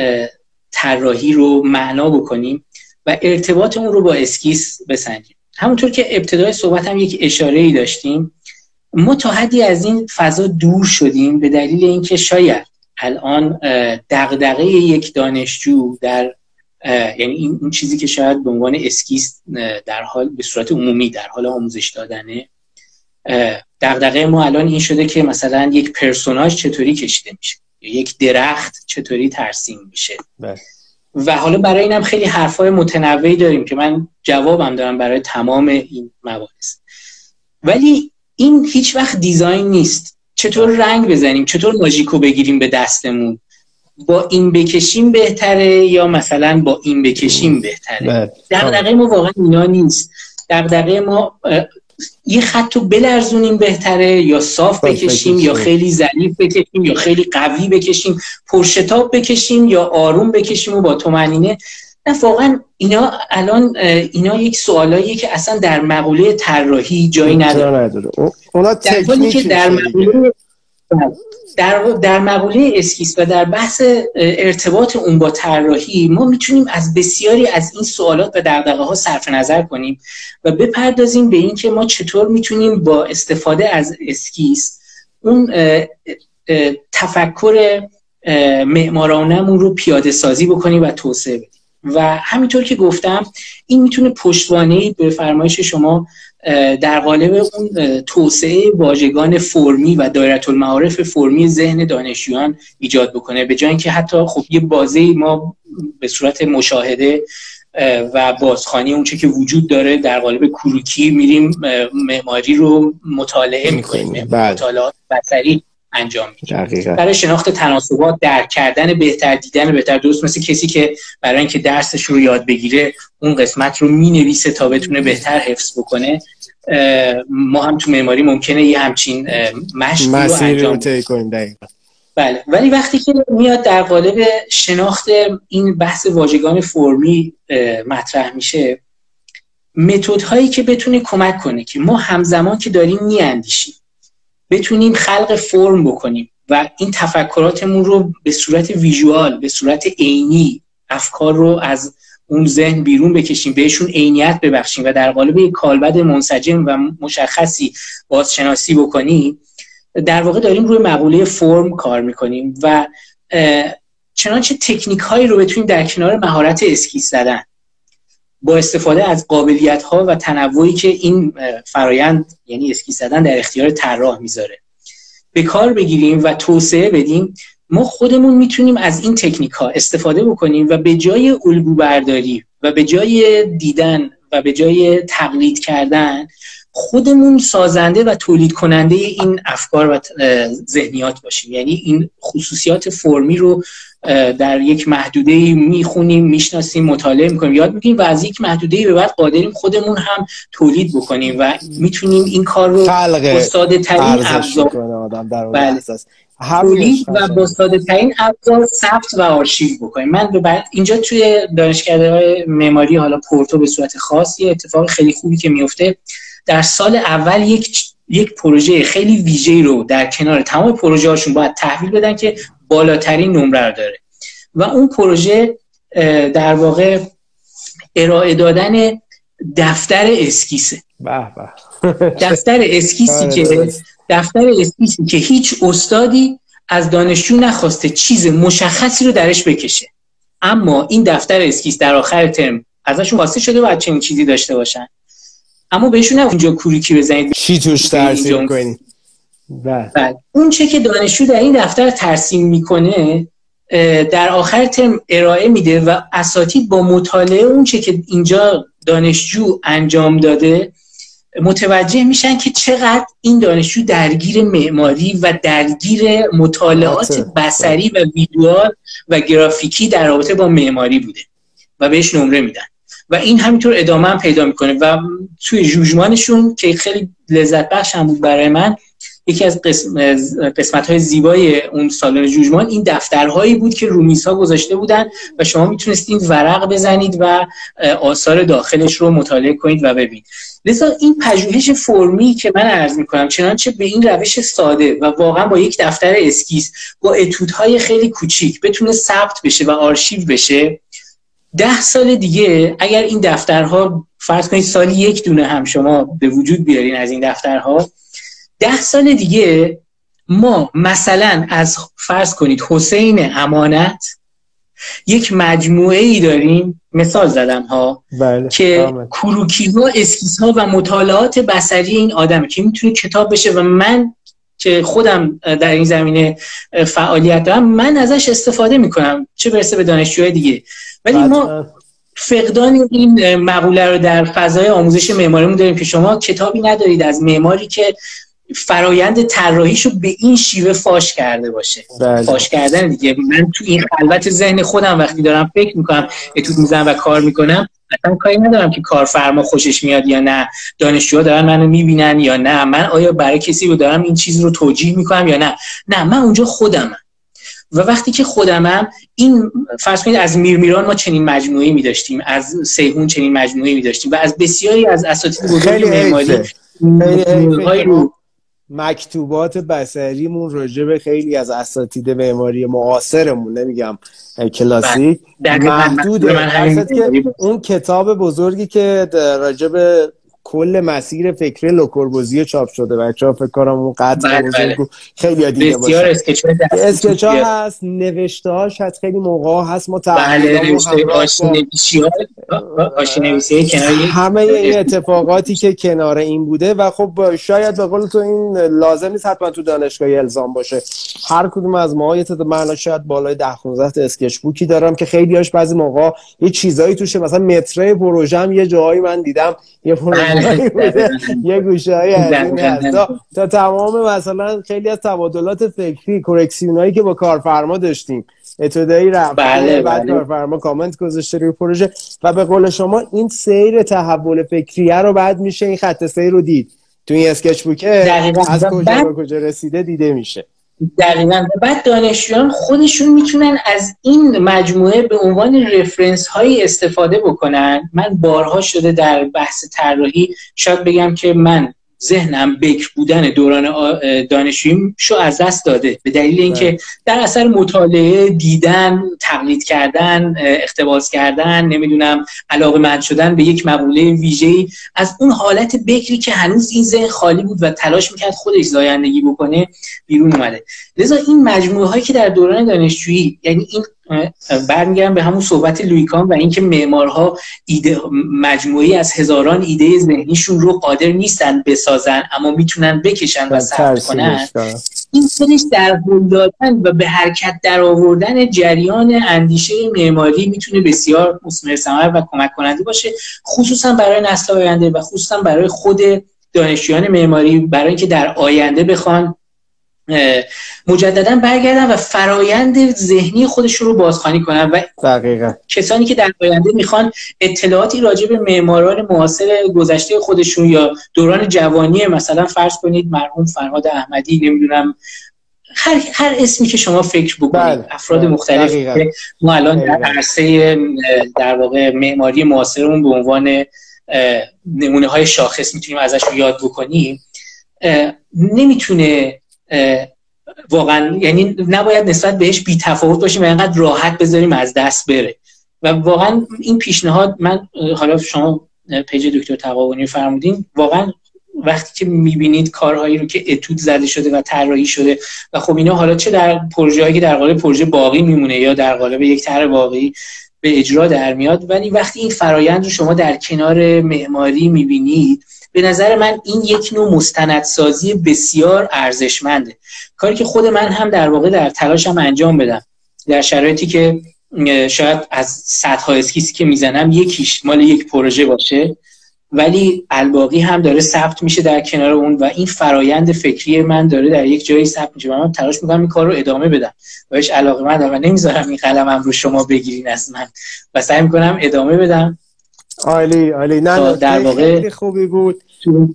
طراحی رو معنا بکنیم و ارتباط اون رو با اسکیس بسنجیم. همونطور که ابتدای صحبت هم یک اشاره ای داشتیم ما تا حدی از این فضا دور شدیم به دلیل اینکه شاید الان دغدغه یک دانشجو در یعنی این اون چیزی که شاید به عنوان اسکیس در حال به صورت عمومی در حال آموزش دادنه دغدغه ما الان این شده که مثلا یک پرسوناژ چطوری کشیده میشه یک درخت چطوری ترسیم میشه بله. و حالا برای اینم خیلی حرفای متنوعی داریم که من جوابم دارم برای تمام این مباحث. ولی این هیچ وقت دیزاین نیست. چطور رنگ بزنیم؟ چطور ماژیکو بگیریم به دستمون؟ با این بکشیم بهتره یا مثلا با این بکشیم بهتره؟ بله. دقیقه ما واقعا اینا نیست. دقیقه ما یه خط رو بلرزونیم بهتره یا صاف بکشیم یا خیلی ظریف بکشیم یا خیلی قوی بکشیم پرشتاب بکشیم یا آروم بکشیم و با طمأنینه. نه واقعا اینا الان اینا یک سوالاییه که اصلا در مقوله طراحی جایی نداره. اونا که در مقوله در, در مقوله اسکیس و در بحث ارتباط اون با طراحی ما می‌تونیم از بسیاری از این سوالات و دغدغه ها صرف نظر کنیم و بپردازیم به اینکه ما چطور می‌تونیم با استفاده از اسکیس اون تفکر معمارانمون رو پیاده سازی بکنیم و توسعه بدیم. و همینطور که گفتم این می‌تونه پشتوانه به فرمایش شما در قالب اون توسعه واژگان فرمی و دایره المعارف فرمی ذهن دانشجویان ایجاد بکنه. به جای اینکه حتی خب یه بازه ما به صورت مشاهده و بازخانی اونچه که وجود داره در قالب کروکی میریم معماری رو مطالعه می‌کنیم. بله. مطالعات بصری. انجام میده برای شناخت تناسبات درک کردن بهتر دیدن بهتر درست مثل کسی که برای اینکه درسش رو یاد بگیره اون قسمت رو می‌نویسه تا بتونه بهتر حفظ بکنه. ما هم تو معماری ممکنه یه همچین مشق رو انجام کنیم بله. ولی وقتی که میاد در قالب شناخت این بحث واژگان فرمی مطرح میشه متد هایی که بتونه کمک کنه که ما همزمان که داریم میاندیشیم. بتونیم خلق فرم بکنیم و این تفکراتمون رو به صورت ویژوال به صورت عینی افکار رو از اون ذهن بیرون بکشیم بهشون عینیت ببخشیم و در قالب یک کالبد منسجم و مشخصی بازشناسی بکنیم در واقع داریم روی مقوله فرم کار می‌کنیم و چنانچه تکنیک هایی رو بتونیم در کنار مهارت اسکیس زدن با استفاده از قابلیت ها و تنوعی که این فرایند یعنی اسکی زدن در اختیار طراح می‌ذاره. به کار بگیریم و توسعه بدیم ما خودمون می‌تونیم از این تکنیک ها استفاده بکنیم و به جای الگو برداری و به جای دیدن و به جای تقلید کردن خودمون سازنده و تولید کننده این افکار و ذهنیات باشیم. یعنی این خصوصیات فرمی رو در یک محدوده می‌خونیم می‌شناسیم مطالعه می‌کنیم. یاد می‌گیریم و از یک محدوده به بعد قادریم خودمون هم تولید بکنیم و می‌تونیم این کار رو با ساده ترین ابزار بله. تولید و با ساده ترین ابزار ثبت و آرشیو بکنیم. من به بعد اینجا توی دانشکده های معماری حالا پورتو به صورت خاص یه اتفاق خیلی خوبی که میفته در سال اول یک یک پروژه خیلی ویژه رو در کنار تمام پروژه هاشون باید تحویل بدن که بالاترین نمره رو داره. و اون پروژه در واقع ارائه دادن دفتر اسکیسه. دفتر اسکیسی آره، که دفتر اسکیسی که هیچ استادی از دانشجو نخواسته چیز مشخصی رو درش بکشه. اما این دفتر اسکیس در آخر ترم ازشون خواسته شده باید چنین چیزی داشته باشن. اما بهشون نه اونجا کوریکی بزنید. چی توش ترسیم کنید بله. بله. اون چه که دانشجو در این دفتر ترسیم می‌کنه در آخر ترم ارائه میده و اساتید با مطالعه اون چه که اینجا دانشجو انجام داده متوجه میشن که چقدر این دانشجو درگیر معماری و درگیر مطالعات بسری و ویدوال و گرافیکی در رابطه با معماری بوده و بهش نمره میدن. و این همینطور ادامه هم پیدا می‌کنه. و توی جوجمانشون که خیلی لذت بخش هم بود برای من یکی از قسمت های زیبای اون سالن جوجمان این دفترهایی بود که رومیس ها گذاشته بودن و شما می‌تونستید ورق بزنید و آثار داخلش رو مطالعه کنید و ببینید. لذا این پژوهش فرمی که من عرض می‌کنم چنانچه به این روش ساده و واقعا با یک دفتر اسکیس با اتودهای خیلی کوچیک بتونه ثبت بشه و آرشیو بشه ده سال دیگه اگر این دفترها فرض کنید سالی یک دونه هم شما به وجود بیارین از این دفترها ده سال دیگه ما مثلا از فرض کنید حسین امانت یک مجموعه ای داریم مثال زدم ها بله. که کروکی ها اسکیس ها و مطالعات بصری این آدمه که می‌تونه کتاب بشه و من که خودم در این زمینه فعالیت دارم من ازش استفاده می‌کنم چه برسه به دانشجوهای دیگه. ولی ما فقدان این مقوله رو در فضای آموزش معماریمون داریم که شما کتابی ندارید از معماری که فرایند طراحیشو به این شیوه فاش کرده باشه. بله. فاش کردن دیگه. من تو این خلوت ذهن خودم وقتی دارم فکر می‌کنم اتود می‌زنم و کار می‌کنم اصلا کاری ندارم که کارفرما خوشش میاد یا نه. دانشجوها دارن منو می‌بینن یا نه. من آیا برای کسی رو دارم این چیز رو توجیه می‌کنم یا نه؟ نه من اونجا خودمم. و وقتی که خودمم این فرض کنید از میرمیران ما چنین مجموعه می داشتیم از سیهون چنین مجموعه می داشتیم و از بسیاری از اساتید بزرگ معماری مکتوبات بسریمون راجع به خیلی از اساتید معماری معاصرمون نمیگم کلاسیک. محدوده که اون کتاب بزرگی که راجع به کل مسیر فکری لوکوربوزی چاپ شده. بچه ها فکر کنم اون قطع بله بله. خیلی دیده بسیار اسکچ ها هست نوشته هاش هست خیلی موقع هست. ما بله همه این اتفاقاتی که کنار این بوده و خب شاید به قول تو این لازم نیست حتما تو دانشگاهی الزام باشه. هر کدوم از ما یه تعداد من شاید بالای 10 15 اسکچ بوکی دارم که خیلی هاش بعضی موقع یه چیزایی توشه. مثلا متره پروژه یه جایی من دیدم یه پروژه یه گوشه های هست تا تمام مثلا خیلی از تبادلات فکری کرکسیون هایی که با کارفرما داشتیم. اتودایی رفته بله بعد بله. کارفرما کامنت گذاشته روی پروژه. و به قول شما این سیر تحول فکریه رو بعد میشه این خط سیر رو دید. تو این اسکچ بوکه از کجا به کجا رسیده دیده میشه. دقیقا. بعد دانشجویان خودشون می‌تونن از این مجموعه به عنوان رفرنس هایی استفاده بکنن. من بارها شده در بحث طراحی شاید بگم که من ذهنم بک بودن دوران دانشجویی شو از دست داده به دلیل اینکه بله. در اثر مطالعه دیدن تقلید کردن اختباس کردن نمی‌دونم علاقه مند شدن به یک مقوله ویژه‌ای از اون حالت بکری که هنوز این ذهن خالی بود و تلاش می‌کرد خودش زایندگی بکنه بیرون اومده لذا این مجموعه هایی که در دوران دانشجویی یعنی این برمیگردم به همون صحبت لویکان و اینکه معمارها ایده مجموعی از هزاران ایده ذهنیشون رو قادر نیستن بسازن اما می‌تونن بکشن و ثبت کنن. این سرش در دادن و به حرکت در آوردن جریان اندیشه معماری می‌تونه بسیار مثمر ثمر و کمک کننده باشه خصوصا برای نسل آینده و خصوصا برای خود دانشجویان معماری برای اینکه در آینده بخوان مجددا برگردن و فرایند ذهنی خودشون رو بازخوانی کنن و دقیقا. کسانی که در آینده می‌خوان اطلاعاتی راجع به معماران معاصر گذشته خودشون یا دوران جوانی مثلا فرض کنید مرحوم فرهاد احمدی نمی‌دونم هر, هر اسمی که شما فکر بکنید بله. افراد بله. مختلف که ما الان در عرصه در واقع معماری معاصرمون به عنوان نمونه های شاخص می‌تونیم ازش یاد بکنیم نمی‌تونه واقعا یعنی نباید نسبت بهش بی تفاوت باشیم و اینقدر راحت بذاریم از دست بره. و واقعا این پیشنهاد من حالا شما پیج دکتر تقاونی فرمودین واقعا وقتی که می‌بینید کارهایی رو که اتود زده شده و طراحی شده و خب اینا حالا چه در پروژه که در قالب پروژه باقی میمونه یا در قالب یک طرح باقی به اجرا در میاد ولی وقتی این فرایند رو شما در کنار معماری می‌بینید به نظر من این یک نوع مستندسازی بسیار ارزشمنده. کاری که خود من هم در واقع در تلاشم انجام بدم. در شرایطی که شاید از صدها اسکیسی که می‌زنم یکیش مال یک پروژه باشه ولی الباقی هم داره ثبت میشه در کنار اون و این فرایند فکری من داره در یک جایی ثبت میشه من تلاش می‌کنم این کار رو ادامه بدم. و بهش علاقه من و نمی‌ذارم این قلمم رو شما بگیرین از من. و سعی می‌کنم ادامه بدم. عالی عالی. نه در واقع خیلی خوبی بود.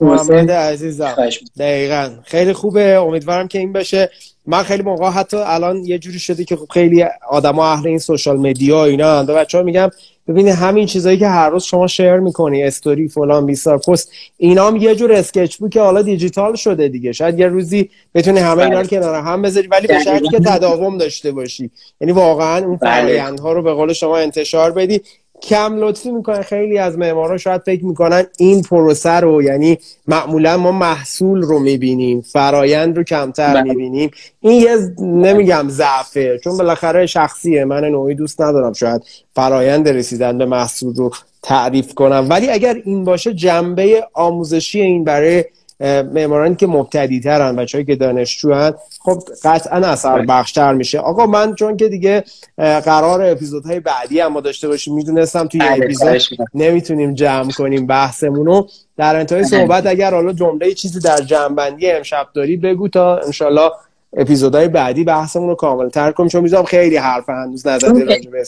محمد عزیزم. دقیقا. خیلی خوبه. امیدوارم که این بشه. من خیلی موقع حتی الان یه جوری شده که خب خیلی آدما اهل این سوشال مدیا اینا و بچه ها میگم ببینید همین چیزایی که هر روز شما شیر می‌کنی استوری فلان بیسار پست اینا هم یه جور اسکچ بود که حالا دیجیتال شده دیگه. شاید یه روزی بتونی همه اینا رو بله. کنار هم بذاری ولی به شرطی که تداوم داشته باشی. یعنی واقعا اون بله. فرآیندها رو به قول شما انتشار بدی. کم لطفی می‌کنن. خیلی از معمارا شاید فکر می‌کنن این پروسه رو یعنی معمولا ما محصول رو می‌بینیم فرایند رو کمتر بله. می‌بینیم. این یه نمیگم ضعفه چون بالاخره شخصیه. من نوعی دوست ندارم شاید فرایند رسیدن به محصول رو تعریف کنم. ولی اگر این باشه جنبه آموزشی این برای معمارانی که مبتدی ترن بچه‌ای که دانشجو خب قطعا اثر بله. بخشتر میشه آقا من چون که دیگه قرار اپیزودهای بعدی هم ما داشته باشیم می‌دونستم توی بله، اپیزود نمی‌تونیم جمع کنیم بحثمون رو در انتهای بله. صحبت اگر حالا جمله چیزی در جمع امشب داری بگو تا انشالله اپیزودهای بعدی بحثمون رو کامل تر کنیم چون می‌ذارم خیلی حرف هنوز نزده راجع به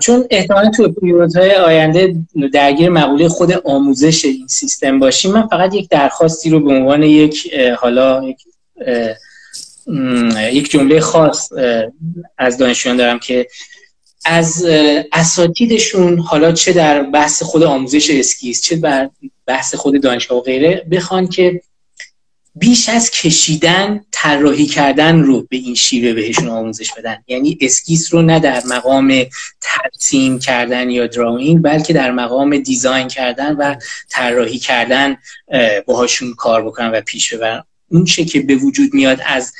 چون احتمالا تو اپیزودهای آینده درگیر مقوله خود آموزش این سیستم باشیم من فقط یک درخواستی رو به عنوان یک حالا یک یک جمله خاص از دانشجویان دارم که از اساتیدشون حالا چه در بحث خود آموزش اسکیس چه در بحث خود دانشگاه و غیره بخوان که بیش از کشیدن طراحی کردن رو به این شیوه بهشون آموزش بدن. یعنی اسکیس رو نه در مقام ترسیم کردن یا drawing بلکه در مقام design کردن و طراحی کردن باهاشون کار بکنن و پیش ببرن. اون چه که به وجود میاد از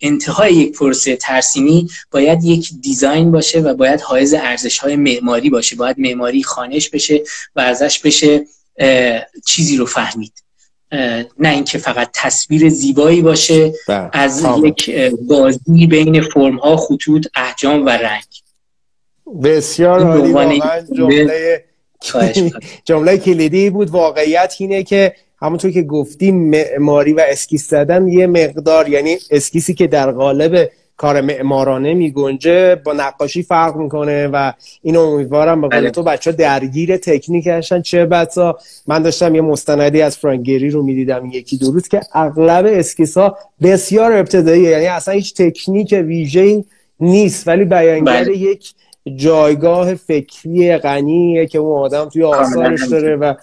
انتهای یک پروسه ترسیمی باید یک دیزاین باشه و باید حائز ارزش های معماری باشه. باید معماری خانش بشه و ازش بشه چیزی رو فهمید. نه اینکه فقط تصویر زیبایی باشه بله. از یک بازی بین فرم ها خطوط احجام و رنگ. بسیار عالی جمله جمله کلیدی بود. واقعیت اینه که همونطور که گفتیم معماری و اسکیس زدن یه مقدار یعنی اسکیسی که در قالب کار معمارانه میگنجه با نقاشی فرق می‌کنه و اینو امیدوارم به قول بله. تو بچه ها درگیر تکنیک هستن چه بسا من داشتم یه مستندی از فرانک گری رو می‌دیدم یکی دو روز که اغلب اسکیس ها بسیار ابتدایی یعنی اصلا هیچ تکنیک ویژه نیست ولی بیانگر بله. یک جایگاه فکری غنیه که اون آدم توی آثارش داره و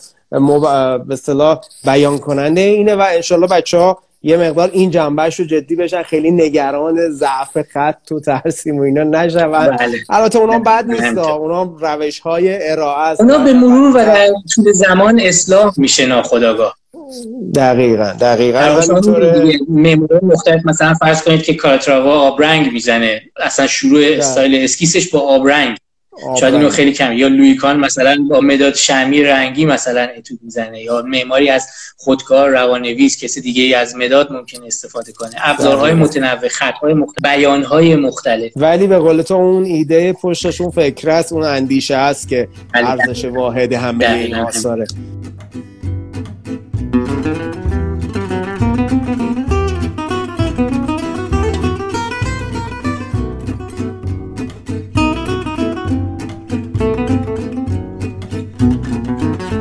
به اصطلاح بیان کننده اینه و انشالله بچه ها یه مقدار این جنبهش رو جدی بشن. خیلی نگران ضعف خط و ترسیم و اینا نشون. بله. البته اونا بد نیست اونا روش های ارائه است. اونا به مرور و در طول زمان اصلاح میشه ناخداگاه دقیقا دقیقا. ممورای مختلف مثلا فرض کنید که کارتراوا آبرنگ می‌زنه. اصلا شروع بله. استایل اسکیسش با آبرنگ شاید اینو خیلی کم. یا لویکان مثلا با مداد شمی رنگی مثلا اتود می‌زنه. یا معماری از خودکار روانویس کسی دیگه از مداد ممکن استفاده کنه. ابزارهای متنوع خطهای مختلف بیانهای مختلف. ولی به قول تو اون ایده پشتش اون فکر است اون اندیشه است که ارزش واحد همه این آثاره.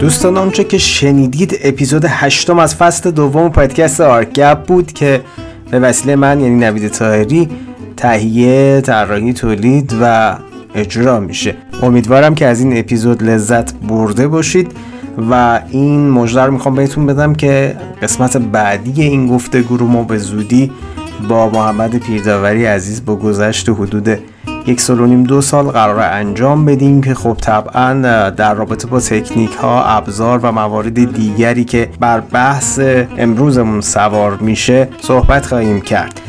دوستان آنچه که شنیدید اپیزود هشتم از فصل دوم پادکست آرگپ بود که به وسیله من یعنی نوید تاهری تهیه طراحی تولید و اجرا میشه. امیدوارم که از این اپیزود لذت برده باشید و این مژده رو می‌خوام بهتون بدم که قسمت بعدی این گفتگو رو ما به زودی با محمد پیرداوری عزیز با گذشت حدود یک سال و نیم دو سال قرار انجام بدیم که خب طبعا در رابطه با تکنیک ها ابزار و موارد دیگری که بر بحث امروزمون سوار میشه صحبت خواهیم کرد.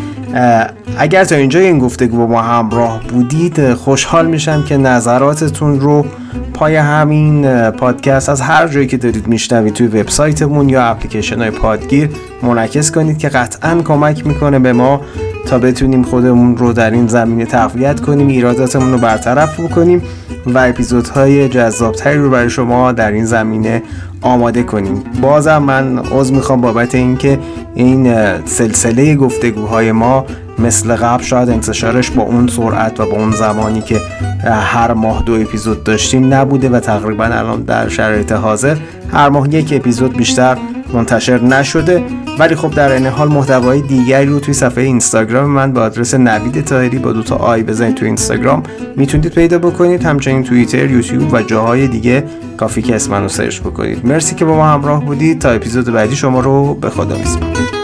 اگر تا اینجا این گفتگو با ما همراه بودید خوشحال میشم که نظراتتون رو پای همین پادکست از هر جایی که دارید میشنوید توی وبسایتمون یا اپلیکیشن های پادگیر منعکس کنید که قطعا کمک می‌کنه به ما تا بتونیم خودمون رو در این زمینه تقویت کنیم ایراداتمون رو برطرف بکنیم و اپیزودهای جذابتری رو برای شما در این زمینه آماده کنیم. بازم من عضو می‌خوام بابت اینکه این سلسله گفتگوهای ما مثل قبل شاید انتشارش با اون سرعت و با اون زمانی که هر ماه دو اپیزود داشتیم نبوده و تقریبا الان در شرایط حاضر هر ماه یک اپیزود بیشتر منتشر نشده ولی خب در این حال محتوای دیگری رو توی صفحه اینستاگرام من با آدرس نوید تاهری با دو تا آی بزنید توی اینستاگرام. می‌تونید پیدا بکنید همچنین توییتر یوتیوب و جاهای دیگه کافی که اسم منو سرچ بکنید. مرسی که با ما همراه بودید. تا اپیزود بعدی شما رو به خدا میسپارم.